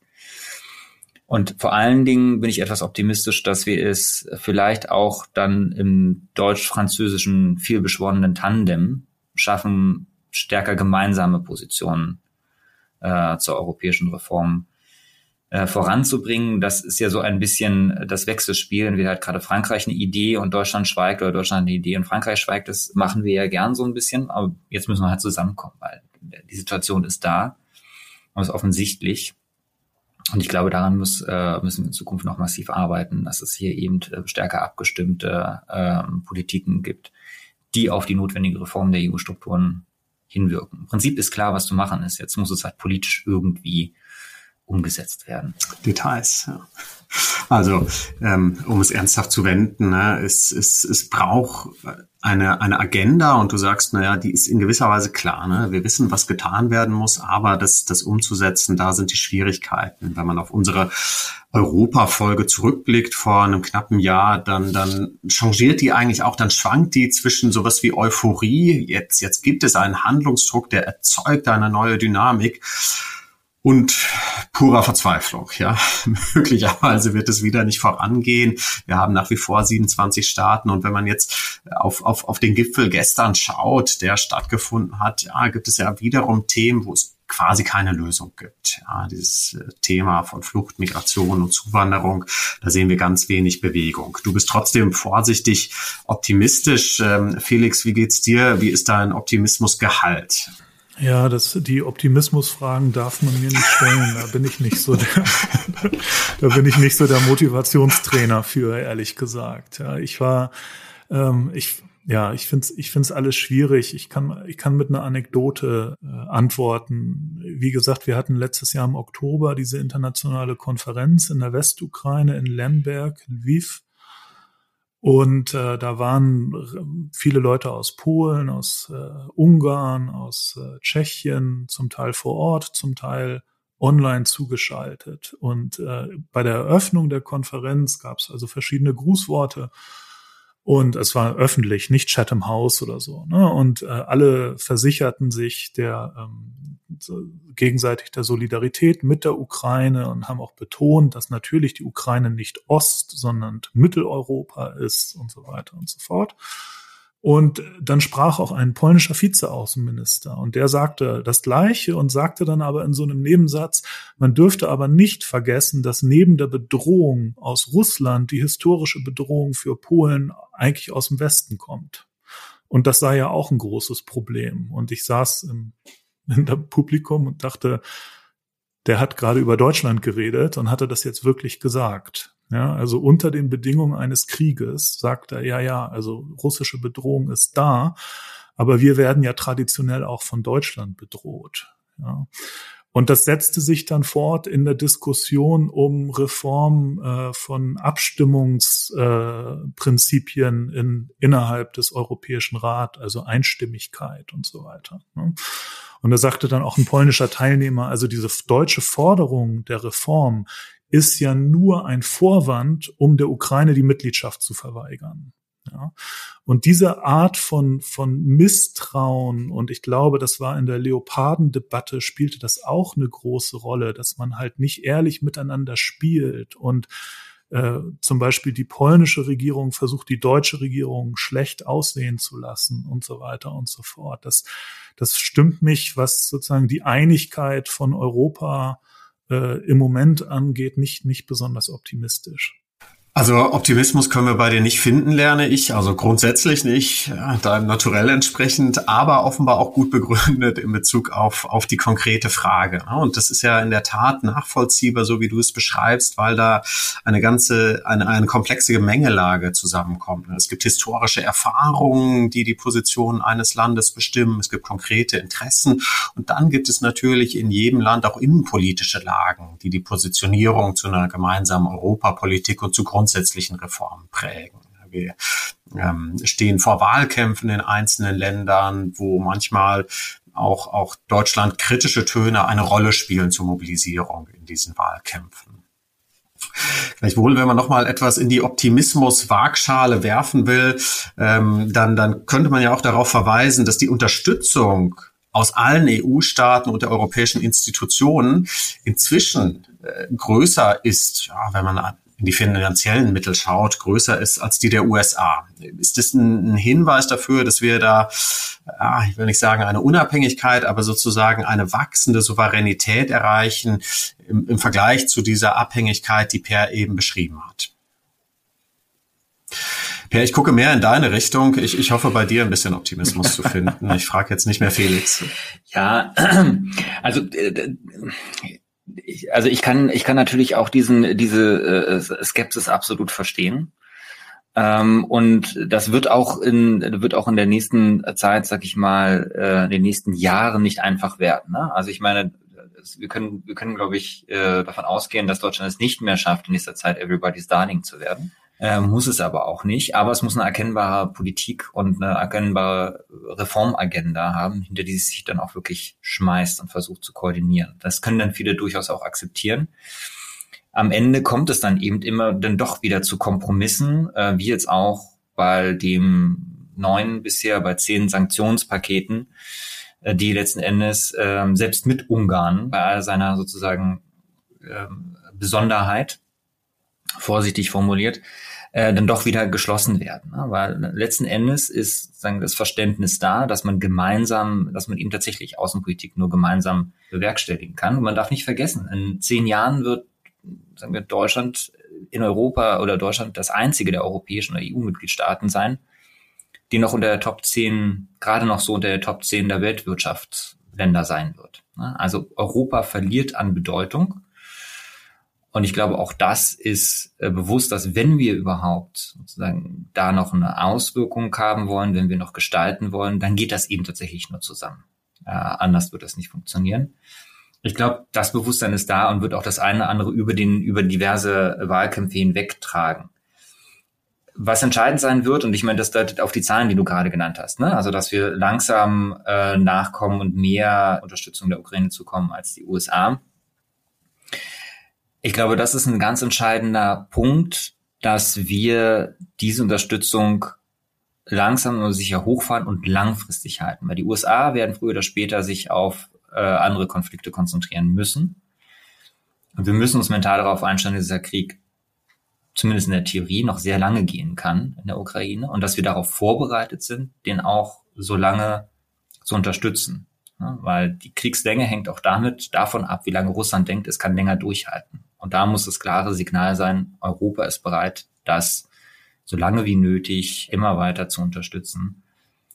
Und vor allen Dingen bin ich etwas optimistisch, dass wir es vielleicht auch dann im deutsch-französischen vielbeschworenen Tandem schaffen, stärker gemeinsame Positionen äh, zur europäischen Reform äh, voranzubringen. Das ist ja so ein bisschen das Wechselspiel. Entweder hat gerade Frankreich eine Idee und Deutschland schweigt oder Deutschland eine Idee und Frankreich schweigt. Das machen wir ja gern so ein bisschen. Aber jetzt müssen wir halt zusammenkommen, weil die Situation ist da und ist offensichtlich. Und ich glaube, daran muss, äh, müssen wir in Zukunft noch massiv arbeiten, dass es hier eben äh, stärker abgestimmte äh, Politiken gibt, die auf die notwendige Reform der EU-Strukturen hinwirken. Im Prinzip ist klar, was zu machen ist. Jetzt muss es halt politisch irgendwie umgesetzt werden. Details, ja. Also, ähm, um es ernsthaft zu wenden, ne, es, es, es braucht eine, eine Agenda und du sagst, naja, die ist in gewisser Weise klar. Ne? Wir wissen, was getan werden muss, aber das, das umzusetzen, da sind die Schwierigkeiten. Wenn man auf unsere Europa-Folge zurückblickt vor einem knappen Jahr, dann, dann changiert die eigentlich auch, dann schwankt die zwischen sowas wie Euphorie, jetzt, jetzt gibt es einen Handlungsdruck, der erzeugt eine neue Dynamik und purer Verzweiflung. Ja, möglicherweise wird es wieder nicht vorangehen. Wir haben nach wie vor 27 Staaten und wenn man jetzt auf, auf, auf den Gipfel gestern schaut, der stattgefunden hat, ja, gibt es ja wiederum Themen, wo es quasi keine Lösung gibt. Ja, dieses äh, Thema von Flucht, Migration und Zuwanderung, da sehen wir ganz wenig Bewegung. Du bist trotzdem vorsichtig optimistisch. Ähm, Felix, wie geht's dir? Wie ist dein Optimismusgehalt? Ja, das, die Optimismusfragen darf man mir nicht stellen. Da bin ich nicht so der, da bin ich nicht so der Motivationstrainer für, ehrlich gesagt. Ja, ich war, ähm, ich, ja, ich finde es ich find's alles schwierig. Ich kann, ich kann mit einer Anekdote äh, antworten. Wie gesagt, wir hatten letztes Jahr im Oktober diese internationale Konferenz in der Westukraine in Lemberg, Lviv. Und äh, da waren viele Leute aus Polen, aus äh, Ungarn, aus äh, Tschechien, zum Teil vor Ort, zum Teil online zugeschaltet. Und äh, bei der Eröffnung der Konferenz gab es also verschiedene Grußworte und es war öffentlich, nicht Chatham House oder so. Ne? Und äh, alle versicherten sich der ähm, gegenseitig der Solidarität mit der Ukraine und haben auch betont, dass natürlich die Ukraine nicht Ost, sondern Mitteleuropa ist und so weiter und so fort. Und dann sprach auch ein polnischer Vizeaußenminister und der sagte das Gleiche und sagte dann aber in so einem Nebensatz, man dürfte aber nicht vergessen, dass neben der Bedrohung aus Russland die historische Bedrohung für Polen eigentlich aus dem Westen kommt. Und das sei ja auch ein großes Problem. Und ich saß im, in dem Publikum und dachte, der hat gerade über Deutschland geredet und hatte das jetzt wirklich gesagt. Ja, also unter den Bedingungen eines Krieges sagt er, ja, ja, also russische Bedrohung ist da, aber wir werden ja traditionell auch von Deutschland bedroht. Ja. Und das setzte sich dann fort in der Diskussion um Reform äh, von Abstimmungsprinzipien äh, in, innerhalb des Europäischen Rat, also Einstimmigkeit und so weiter. Ne? Und da sagte dann auch ein polnischer Teilnehmer, also diese deutsche Forderung der Reform ist ja nur ein Vorwand, um der Ukraine die Mitgliedschaft zu verweigern. Ja. Und diese Art von, von Misstrauen, und ich glaube, das war in der Leopardendebatte, spielte das auch eine große Rolle, dass man halt nicht ehrlich miteinander spielt und äh, zum Beispiel die polnische Regierung versucht, die deutsche Regierung schlecht aussehen zu lassen und so weiter und so fort. Das, das stimmt mich, was sozusagen die Einigkeit von Europa äh, im Moment angeht, nicht, nicht besonders optimistisch. Also Optimismus können wir bei dir nicht finden, lerne ich. Also grundsätzlich nicht, deinem Naturell entsprechend, aber offenbar auch gut begründet in Bezug auf, auf die konkrete Frage. Und das ist ja in der Tat nachvollziehbar, so wie du es beschreibst, weil da eine ganze, eine, eine komplexe Gemengelage zusammenkommt. Es gibt historische Erfahrungen, die die Position eines Landes bestimmen. Es gibt konkrete Interessen. Und dann gibt es natürlich in jedem Land auch innenpolitische Lagen, die die Positionierung zu einer gemeinsamen Europapolitik und zu grundsätzlichen Reformen prägen. Wir ähm, stehen vor Wahlkämpfen in einzelnen Ländern, wo manchmal auch, auch Deutschland kritische Töne eine Rolle spielen zur Mobilisierung in diesen Wahlkämpfen. Vielleicht wohl, wenn man noch mal etwas in die Optimismus-Waagschale werfen will, ähm, dann, dann könnte man ja auch darauf verweisen, dass die Unterstützung aus allen EU-Staaten und der europäischen Institutionen inzwischen äh, größer ist, ja, wenn man in die finanziellen Mittel schaut, größer ist als die der USA. Ist das ein, Hinweis dafür, dass wir da, ich will nicht sagen eine Unabhängigkeit, aber sozusagen eine wachsende Souveränität erreichen im, im Vergleich zu dieser Abhängigkeit, die Per eben beschrieben hat? Per, ich gucke mehr in deine Richtung. Ich, ich hoffe, bei dir ein bisschen Optimismus zu finden. Ich frage jetzt nicht mehr Felix. Ja, also äh, ich, also ich kann, ich kann natürlich auch diesen, diese äh, Skepsis absolut verstehen. Ähm, und das wird auch in, wird auch in der nächsten Zeit, sag ich mal, äh, in den nächsten Jahren nicht einfach werden. Ne? Also ich meine, wir können, wir können, glaube ich, äh, davon ausgehen, dass Deutschland es nicht mehr schafft, in nächster Zeit Everybody's Darling zu werden. Äh, muss es aber auch nicht. Aber es muss eine erkennbare Politik und eine erkennbare Reformagenda haben, hinter die sich dann auch wirklich schmeißt und versucht zu koordinieren. Das können dann viele durchaus auch akzeptieren. Am Ende kommt es dann eben immer dann doch wieder zu Kompromissen, äh, wie jetzt auch bei dem neun bisher, bei zehn Sanktionspaketen, äh, die letzten Endes äh, selbst mit Ungarn bei all seiner sozusagen äh, Besonderheit, vorsichtig formuliert, äh, dann doch wieder geschlossen werden. Ne? Weil letzten Endes ist sagen, das Verständnis da, dass man gemeinsam, dass man eben tatsächlich Außenpolitik nur gemeinsam bewerkstelligen kann. Und man darf nicht vergessen, in zehn Jahren wird sagen wir, Deutschland in Europa oder Deutschland das einzige der europäischen oder EU-Mitgliedstaaten sein, die noch unter der Top 10, gerade noch so unter der Top 10 der Weltwirtschaftsländer sein wird. Ne? Also Europa verliert an Bedeutung und ich glaube, auch das ist äh, bewusst, dass wenn wir überhaupt sozusagen da noch eine Auswirkung haben wollen, wenn wir noch gestalten wollen, dann geht das eben tatsächlich nur zusammen. Äh, anders wird das nicht funktionieren. Ich glaube, das Bewusstsein ist da und wird auch das eine oder andere über den, über diverse Wahlkämpfe hinwegtragen. Was entscheidend sein wird, und ich meine, das deutet auf die Zahlen, die du gerade genannt hast, ne? also dass wir langsam äh, nachkommen und mehr Unterstützung der Ukraine zukommen als die USA ich glaube, das ist ein ganz entscheidender Punkt, dass wir diese Unterstützung langsam und sicher hochfahren und langfristig halten. Weil die USA werden früher oder später sich auf äh, andere Konflikte konzentrieren müssen. Und wir müssen uns mental darauf einstellen, dass dieser Krieg zumindest in der Theorie noch sehr lange gehen kann in der Ukraine und dass wir darauf vorbereitet sind, den auch so lange zu unterstützen. Ja, weil die Kriegslänge hängt auch damit davon ab, wie lange Russland denkt, es kann länger durchhalten. Und da muss das klare Signal sein, Europa ist bereit, das so lange wie nötig immer weiter zu unterstützen.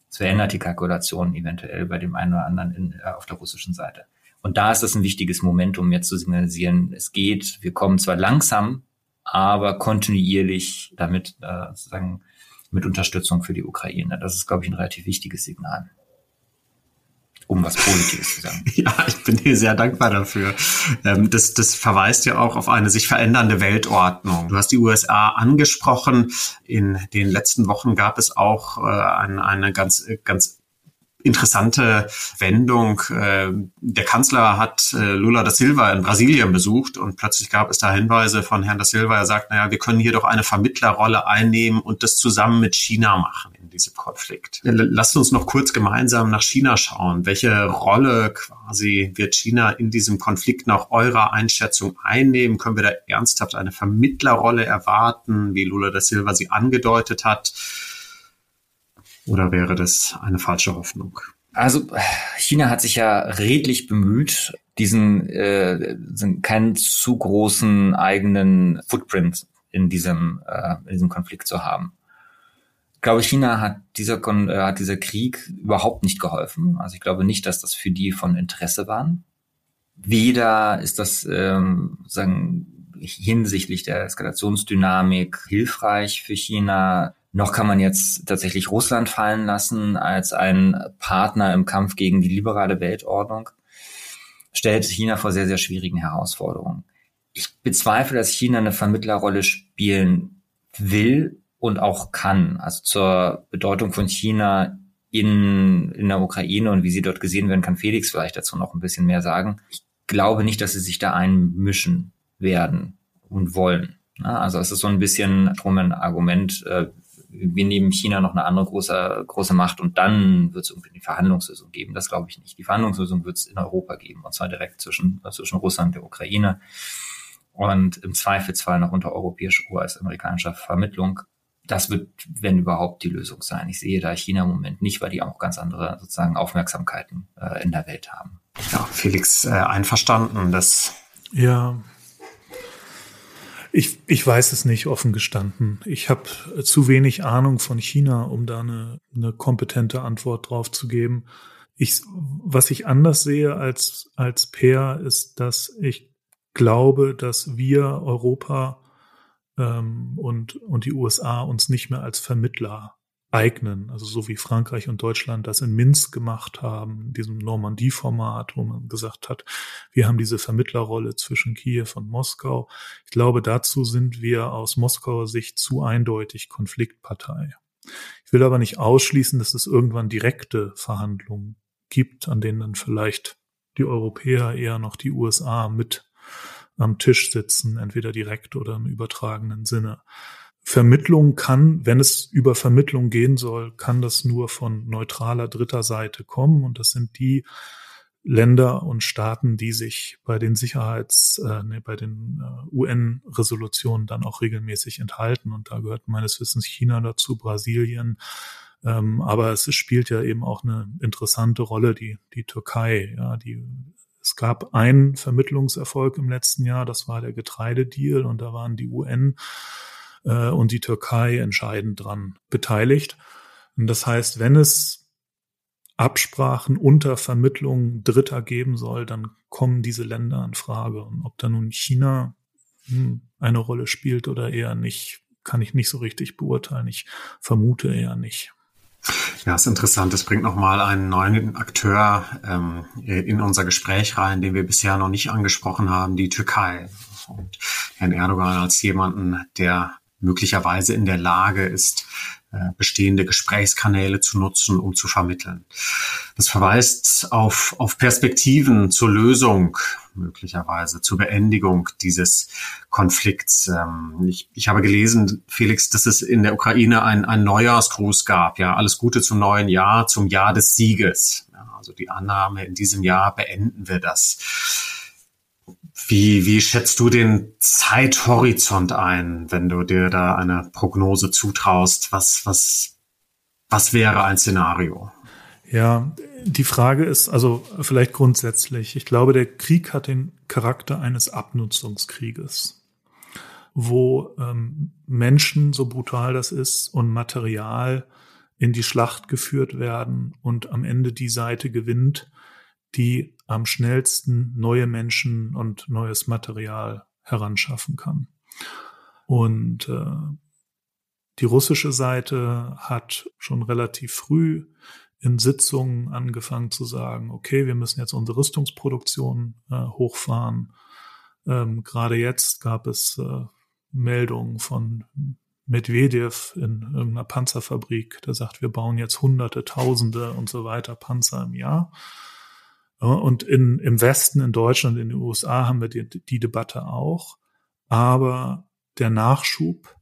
Es verändert die Kalkulation eventuell bei dem einen oder anderen in, äh, auf der russischen Seite. Und da ist es ein wichtiges Moment, um jetzt zu signalisieren, es geht, wir kommen zwar langsam, aber kontinuierlich damit äh, sozusagen mit Unterstützung für die Ukraine. Das ist, glaube ich, ein relativ wichtiges Signal um was Positives zu sagen. Ja, ich bin dir sehr dankbar dafür. Ähm, das, das verweist ja auch auf eine sich verändernde Weltordnung. Du hast die USA angesprochen. In den letzten Wochen gab es auch äh, eine, eine ganz, ganz interessante Wendung. Äh, der Kanzler hat äh, Lula da Silva in Brasilien besucht und plötzlich gab es da Hinweise von Herrn da Silva. Er sagt, naja, wir können hier doch eine Vermittlerrolle einnehmen und das zusammen mit China machen in diesem Konflikt. Lasst uns noch kurz gemeinsam nach China schauen. Welche Rolle quasi wird China in diesem Konflikt nach eurer Einschätzung einnehmen? Können wir da ernsthaft eine Vermittlerrolle erwarten, wie Lula da Silva sie angedeutet hat? Oder wäre das eine falsche Hoffnung? Also China hat sich ja redlich bemüht, diesen äh, keinen zu großen eigenen Footprint in diesem äh, in diesem Konflikt zu haben. Ich glaube, China hat dieser Kon äh, hat dieser Krieg überhaupt nicht geholfen. Also ich glaube nicht, dass das für die von Interesse waren. Weder ist das ähm, sagen hinsichtlich der Eskalationsdynamik hilfreich für China, noch kann man jetzt tatsächlich Russland fallen lassen als ein Partner im Kampf gegen die liberale Weltordnung. Stellt China vor sehr, sehr schwierigen Herausforderungen. Ich bezweifle, dass China eine Vermittlerrolle spielen will und auch kann. Also zur Bedeutung von China in, in der Ukraine und wie sie dort gesehen werden, kann Felix vielleicht dazu noch ein bisschen mehr sagen. Ich glaube nicht, dass sie sich da einmischen werden und wollen. Also es ist so ein bisschen drum ein Argument, äh, wir nehmen China noch eine andere große, große Macht und dann wird es irgendwie eine Verhandlungslösung geben. Das glaube ich nicht. Die Verhandlungslösung wird es in Europa geben, und zwar direkt zwischen, zwischen Russland und der Ukraine und im Zweifelsfall noch unter europäischer, US-amerikanischer Vermittlung. Das wird, wenn überhaupt, die Lösung sein. Ich sehe da China im Moment nicht, weil die auch ganz andere sozusagen Aufmerksamkeiten äh, in der Welt haben. Ja, Felix, äh, einverstanden, dass ja, ich, ich weiß es nicht, offen gestanden. Ich habe zu wenig Ahnung von China, um da eine, eine kompetente Antwort drauf zu geben. Ich, was ich anders sehe als, als Peer, ist, dass ich glaube, dass wir Europa ähm, und, und die USA uns nicht mehr als Vermittler eignen, also so wie Frankreich und Deutschland das in Minsk gemacht haben, diesem Normandie-Format, wo man gesagt hat, wir haben diese Vermittlerrolle zwischen Kiew und Moskau. Ich glaube, dazu sind wir aus Moskauer Sicht zu eindeutig Konfliktpartei. Ich will aber nicht ausschließen, dass es irgendwann direkte Verhandlungen gibt, an denen dann vielleicht die Europäer eher noch die USA mit am Tisch sitzen, entweder direkt oder im übertragenen Sinne. Vermittlung kann, wenn es über Vermittlung gehen soll, kann das nur von neutraler dritter Seite kommen. Und das sind die Länder und Staaten, die sich bei den Sicherheits, äh, nee, bei den äh, UN-Resolutionen dann auch regelmäßig enthalten. Und da gehört meines Wissens China dazu, Brasilien. Ähm, aber es spielt ja eben auch eine interessante Rolle, die, die Türkei, ja, die es gab einen Vermittlungserfolg im letzten Jahr, das war der Getreidedeal und da waren die UN äh, und die Türkei entscheidend dran beteiligt. Und das heißt, wenn es Absprachen unter Vermittlung Dritter geben soll, dann kommen diese Länder in Frage. Und ob da nun China hm, eine Rolle spielt oder eher nicht, kann ich nicht so richtig beurteilen. Ich vermute eher nicht. Ja, ist interessant. Es bringt nochmal einen neuen Akteur ähm, in unser Gespräch rein, den wir bisher noch nicht angesprochen haben, die Türkei. Und Herrn Erdogan als jemanden, der möglicherweise in der Lage ist, äh, bestehende Gesprächskanäle zu nutzen, um zu vermitteln. Das verweist auf, auf Perspektiven zur Lösung, möglicherweise zur Beendigung dieses Konflikts. Ähm, ich, ich habe gelesen, Felix, dass es in der Ukraine ein, ein Neujahrsgruß gab. Ja, alles Gute zum neuen Jahr, zum Jahr des Sieges. Ja, also die Annahme, in diesem Jahr beenden wir das. Wie, wie schätzt du den Zeithorizont ein, wenn du dir da eine Prognose zutraust? Was, was, was wäre ein Szenario? Ja, die Frage ist also vielleicht grundsätzlich. Ich glaube, der Krieg hat den Charakter eines Abnutzungskrieges, wo ähm, Menschen, so brutal das ist, und Material in die Schlacht geführt werden und am Ende die Seite gewinnt, die am schnellsten neue Menschen und neues Material heranschaffen kann. Und äh, die russische Seite hat schon relativ früh in Sitzungen angefangen zu sagen, okay, wir müssen jetzt unsere Rüstungsproduktion äh, hochfahren. Ähm, Gerade jetzt gab es äh, Meldungen von Medvedev in irgendeiner Panzerfabrik, der sagt, wir bauen jetzt Hunderte, Tausende und so weiter Panzer im Jahr. Und in, im Westen, in Deutschland, in den USA haben wir die, die Debatte auch. Aber der Nachschub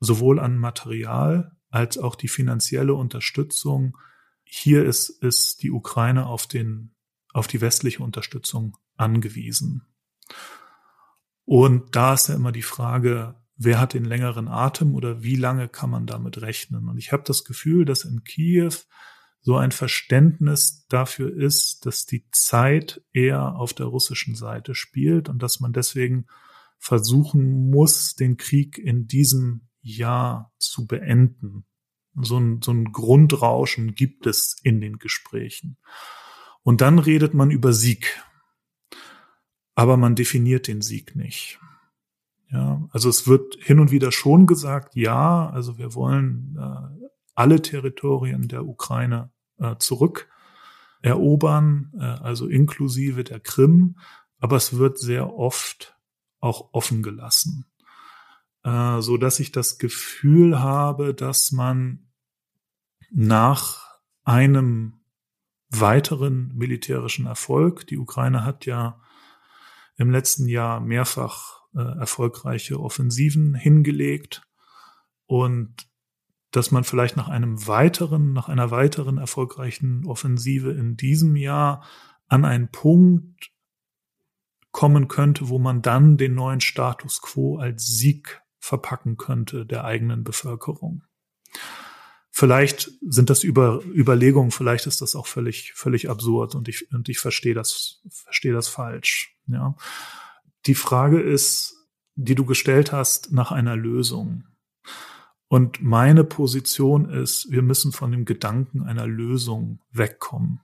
sowohl an Material als auch die finanzielle Unterstützung, hier ist, ist die Ukraine auf den, auf die westliche Unterstützung angewiesen. Und da ist ja immer die Frage, wer hat den längeren Atem oder wie lange kann man damit rechnen? Und ich habe das Gefühl, dass in Kiew so ein Verständnis dafür ist, dass die Zeit eher auf der russischen Seite spielt und dass man deswegen versuchen muss, den Krieg in diesem Jahr zu beenden. So ein, so ein Grundrauschen gibt es in den Gesprächen. Und dann redet man über Sieg. Aber man definiert den Sieg nicht. Ja, also es wird hin und wieder schon gesagt, ja, also wir wollen äh, alle Territorien der Ukraine äh, zurück erobern, äh, also inklusive der Krim, aber es wird sehr oft auch offen gelassen, äh, so dass ich das Gefühl habe, dass man nach einem weiteren militärischen Erfolg, die Ukraine hat ja im letzten Jahr mehrfach erfolgreiche Offensiven hingelegt und dass man vielleicht nach einem weiteren, nach einer weiteren erfolgreichen Offensive in diesem Jahr an einen Punkt kommen könnte, wo man dann den neuen Status quo als Sieg verpacken könnte der eigenen Bevölkerung. Vielleicht sind das Über Überlegungen, vielleicht ist das auch völlig, völlig absurd und ich, und ich verstehe das, verstehe das falsch. Ja. Die Frage ist, die du gestellt hast, nach einer Lösung. Und meine Position ist, wir müssen von dem Gedanken einer Lösung wegkommen.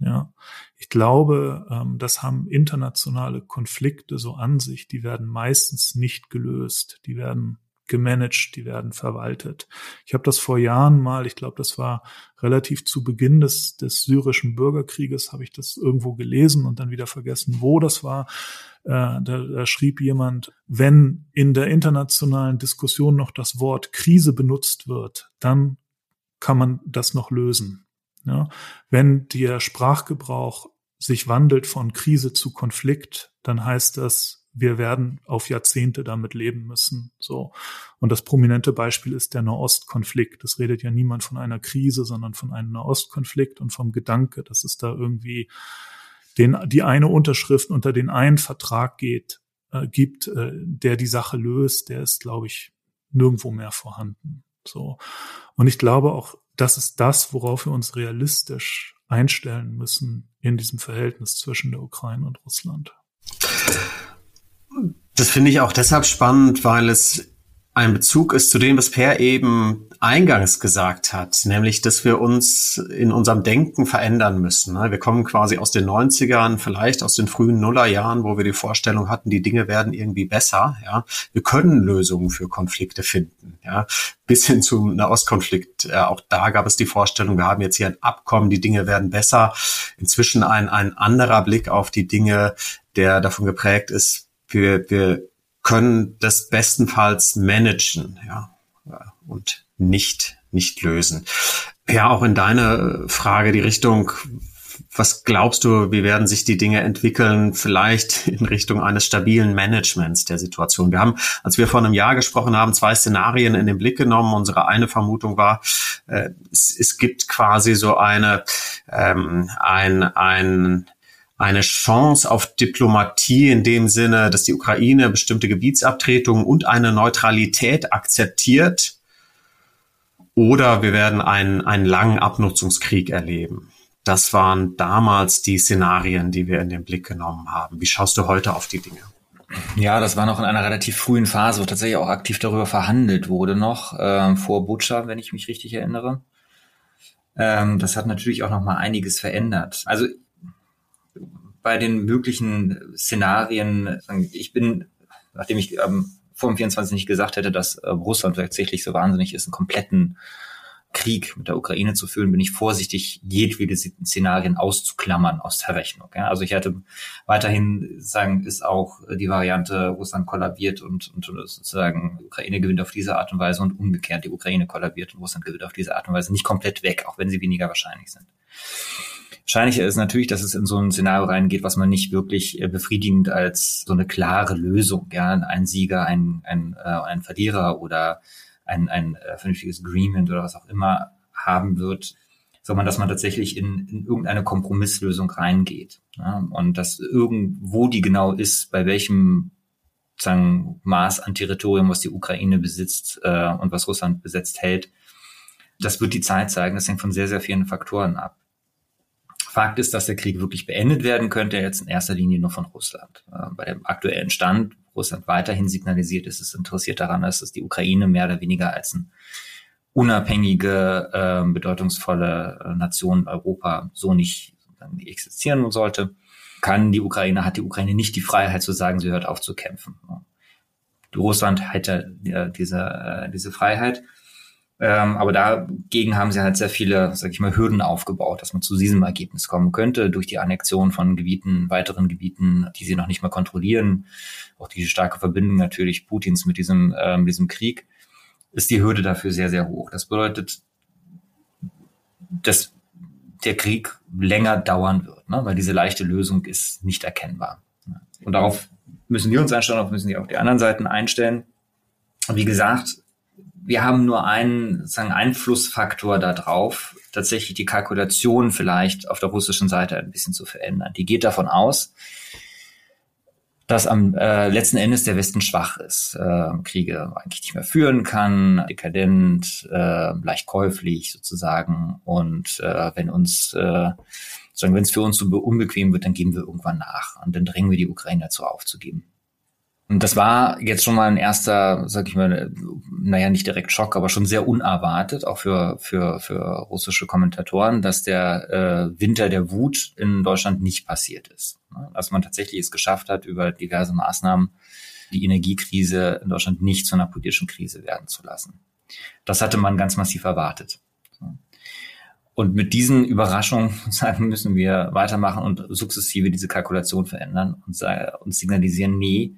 Ja, ich glaube, ähm, das haben internationale Konflikte so an sich. Die werden meistens nicht gelöst. Die werden gemanagt, die werden verwaltet. Ich habe das vor Jahren mal, ich glaube, das war relativ zu Beginn des, des syrischen Bürgerkrieges, habe ich das irgendwo gelesen und dann wieder vergessen, wo das war. Äh, da, da schrieb jemand, wenn in der internationalen Diskussion noch das Wort Krise benutzt wird, dann kann man das noch lösen. Ja? Wenn der Sprachgebrauch sich wandelt von Krise zu Konflikt, dann heißt das, wir werden auf Jahrzehnte damit leben müssen. So. Und das prominente Beispiel ist der Nahostkonflikt. Es redet ja niemand von einer Krise, sondern von einem Nahostkonflikt und vom Gedanke, dass es da irgendwie den, die eine Unterschrift unter den einen Vertrag geht, äh, gibt, äh, der die Sache löst, der ist, glaube ich, nirgendwo mehr vorhanden. So. Und ich glaube auch, das ist das, worauf wir uns realistisch einstellen müssen in diesem Verhältnis zwischen der Ukraine und Russland. Das finde ich auch deshalb spannend, weil es ein Bezug ist zu dem, was Per eben eingangs gesagt hat, nämlich, dass wir uns in unserem Denken verändern müssen. Wir kommen quasi aus den 90ern, vielleicht aus den frühen Nullerjahren, wo wir die Vorstellung hatten, die Dinge werden irgendwie besser. Ja, wir können Lösungen für Konflikte finden. Ja, bis hin zum Nahostkonflikt. Auch da gab es die Vorstellung, wir haben jetzt hier ein Abkommen, die Dinge werden besser. Inzwischen ein, ein anderer Blick auf die Dinge, der davon geprägt ist, wir, wir können das bestenfalls managen, ja, und nicht, nicht lösen. Ja, auch in deine Frage die Richtung, was glaubst du, wie werden sich die Dinge entwickeln, vielleicht in Richtung eines stabilen Managements der Situation? Wir haben, als wir vor einem Jahr gesprochen haben, zwei Szenarien in den Blick genommen. Unsere eine Vermutung war, äh, es, es, gibt quasi so eine, ähm, ein, ein eine Chance auf Diplomatie in dem Sinne, dass die Ukraine bestimmte Gebietsabtretungen und eine Neutralität akzeptiert. Oder wir werden einen, einen langen Abnutzungskrieg erleben. Das waren damals die Szenarien, die wir in den Blick genommen haben. Wie schaust du heute auf die Dinge? Ja, das war noch in einer relativ frühen Phase, wo tatsächlich auch aktiv darüber verhandelt wurde noch, äh, vor Butscha, wenn ich mich richtig erinnere. Ähm, das hat natürlich auch noch mal einiges verändert. Also bei den möglichen Szenarien, ich bin, nachdem ich ähm, vor dem 24 nicht gesagt hätte, dass äh, Russland tatsächlich so wahnsinnig ist, einen kompletten Krieg mit der Ukraine zu führen, bin ich vorsichtig, jedwede Szenarien auszuklammern aus der Rechnung. Ja? Also ich hätte weiterhin sagen, ist auch die Variante, Russland kollabiert und, und sozusagen Ukraine gewinnt auf diese Art und Weise und umgekehrt die Ukraine kollabiert und Russland gewinnt auf diese Art und Weise nicht komplett weg, auch wenn sie weniger wahrscheinlich sind. Wahrscheinlicher ist natürlich, dass es in so ein Szenario reingeht, was man nicht wirklich äh, befriedigend als so eine klare Lösung, ja, ein Sieger, ein, ein, äh, ein Verlierer oder ein, ein äh, vernünftiges Agreement oder was auch immer haben wird, sondern dass man tatsächlich in, in irgendeine Kompromisslösung reingeht. Ja, und dass irgendwo die genau ist, bei welchem sagen, Maß an Territorium, was die Ukraine besitzt äh, und was Russland besetzt hält, das wird die Zeit zeigen. Das hängt von sehr, sehr vielen Faktoren ab. Fakt ist, dass der Krieg wirklich beendet werden könnte, jetzt in erster Linie nur von Russland. Äh, bei dem aktuellen Stand, Russland weiterhin signalisiert, ist es interessiert daran, dass es die Ukraine mehr oder weniger als eine unabhängige, äh, bedeutungsvolle Nation Europa so nicht existieren sollte, kann die Ukraine, hat die Ukraine nicht die Freiheit zu sagen, sie hört auf zu kämpfen. Russland hätte äh, diese, äh, diese Freiheit. Ähm, aber dagegen haben sie halt sehr viele, sag ich mal, Hürden aufgebaut, dass man zu diesem Ergebnis kommen könnte durch die Annexion von Gebieten, weiteren Gebieten, die sie noch nicht mal kontrollieren. Auch die starke Verbindung natürlich Putins mit diesem, ähm, diesem Krieg ist die Hürde dafür sehr, sehr hoch. Das bedeutet, dass der Krieg länger dauern wird, ne? weil diese leichte Lösung ist nicht erkennbar. Und darauf müssen wir uns einstellen, darauf müssen die auch die anderen Seiten einstellen. Wie gesagt, wir haben nur einen sagen, Einflussfaktor darauf, tatsächlich die Kalkulation vielleicht auf der russischen Seite ein bisschen zu verändern. Die geht davon aus, dass am äh, letzten Endes der Westen schwach ist, äh, Kriege eigentlich nicht mehr führen kann, dekadent, äh, leicht käuflich sozusagen. Und äh, wenn uns äh, sagen, wenn es für uns so unbequem wird, dann geben wir irgendwann nach und dann drängen wir die Ukraine dazu aufzugeben. Und das war jetzt schon mal ein erster, sag ich mal, naja, nicht direkt Schock, aber schon sehr unerwartet, auch für, für, für russische Kommentatoren, dass der äh, Winter der Wut in Deutschland nicht passiert ist. Ne? Dass man tatsächlich es geschafft hat, über diverse Maßnahmen die Energiekrise in Deutschland nicht zu einer politischen Krise werden zu lassen. Das hatte man ganz massiv erwartet. Und mit diesen Überraschungen müssen wir weitermachen und sukzessive diese Kalkulation verändern und, und signalisieren, nee,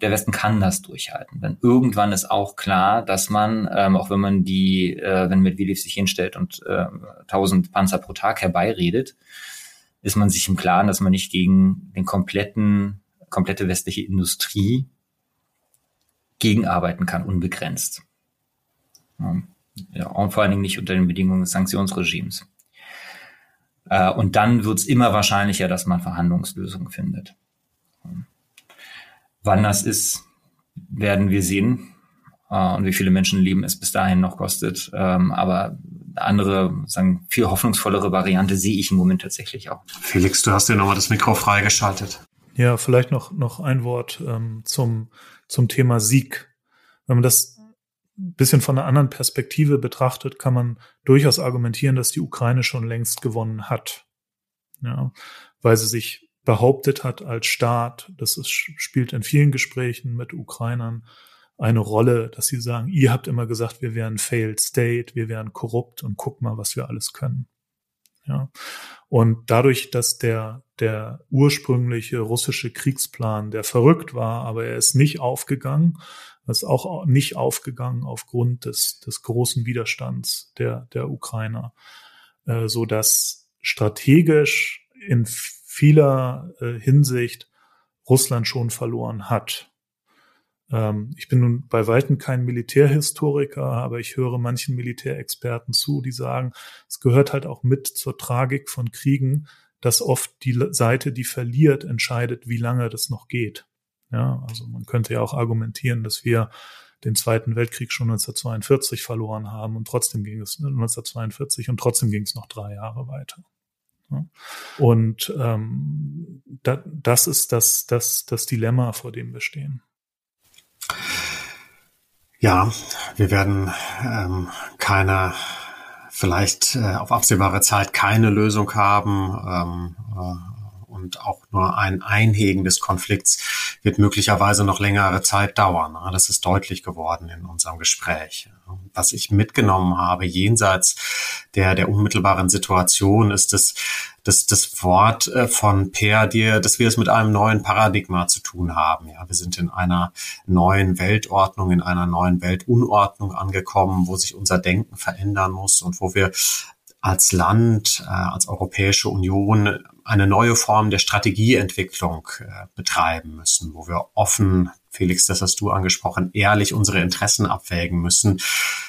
der Westen kann das durchhalten. Denn irgendwann ist auch klar, dass man, ähm, auch wenn man die, äh, wenn Medvedev sich hinstellt und äh, 1000 Panzer pro Tag herbeiredet, ist man sich im Klaren, dass man nicht gegen den kompletten, komplette westliche Industrie gegenarbeiten kann, unbegrenzt. Ja. und vor allen Dingen nicht unter den Bedingungen des Sanktionsregimes. Äh, und dann wird es immer wahrscheinlicher, dass man Verhandlungslösungen findet. Wann das ist, werden wir sehen. Äh, und wie viele Menschenleben es bis dahin noch kostet. Ähm, aber eine andere, sagen, viel hoffnungsvollere Variante sehe ich im Moment tatsächlich auch. Felix, du hast dir nochmal das Mikro freigeschaltet. Ja, vielleicht noch, noch ein Wort ähm, zum, zum Thema Sieg. Wenn man das ein bisschen von einer anderen Perspektive betrachtet, kann man durchaus argumentieren, dass die Ukraine schon längst gewonnen hat. Ja, weil sie sich behauptet hat als Staat. Das ist, spielt in vielen Gesprächen mit Ukrainern eine Rolle, dass sie sagen, ihr habt immer gesagt, wir wären failed state, wir wären korrupt und guck mal, was wir alles können. Ja. Und dadurch, dass der, der ursprüngliche russische Kriegsplan, der verrückt war, aber er ist nicht aufgegangen, ist auch nicht aufgegangen aufgrund des, des großen Widerstands der, der Ukrainer, äh, so dass strategisch in vieler äh, Hinsicht Russland schon verloren hat. Ähm, ich bin nun bei weitem kein Militärhistoriker, aber ich höre manchen Militärexperten zu, die sagen, es gehört halt auch mit zur Tragik von Kriegen, dass oft die Seite, die verliert, entscheidet, wie lange das noch geht. Ja, also man könnte ja auch argumentieren, dass wir den Zweiten Weltkrieg schon 1942 verloren haben und trotzdem ging es 1942 und trotzdem ging es noch drei Jahre weiter. Und ähm, da, das ist das, das, das Dilemma, vor dem wir stehen. Ja, wir werden ähm, keine, vielleicht äh, auf absehbare Zeit keine Lösung haben. Ähm, äh, und auch nur ein Einhegen des Konflikts wird möglicherweise noch längere Zeit dauern. Das ist deutlich geworden in unserem Gespräch. Was ich mitgenommen habe jenseits der, der unmittelbaren Situation ist das, das, das Wort äh, von Per, dir, dass wir es mit einem neuen Paradigma zu tun haben. Ja, wir sind in einer neuen Weltordnung, in einer neuen Weltunordnung angekommen, wo sich unser Denken verändern muss und wo wir als Land, äh, als Europäische Union eine neue Form der Strategieentwicklung äh, betreiben müssen, wo wir offen, Felix, das hast du angesprochen, ehrlich unsere Interessen abwägen müssen.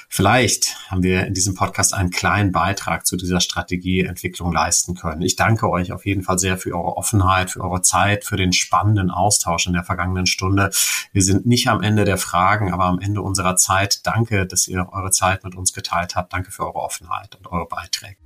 Vielleicht haben wir in diesem Podcast einen kleinen Beitrag zu dieser Strategieentwicklung leisten können. Ich danke euch auf jeden Fall sehr für eure Offenheit, für eure Zeit, für den spannenden Austausch in der vergangenen Stunde. Wir sind nicht am Ende der Fragen, aber am Ende unserer Zeit. Danke, dass ihr eure Zeit mit uns geteilt habt. Danke für eure Offenheit und eure Beiträge.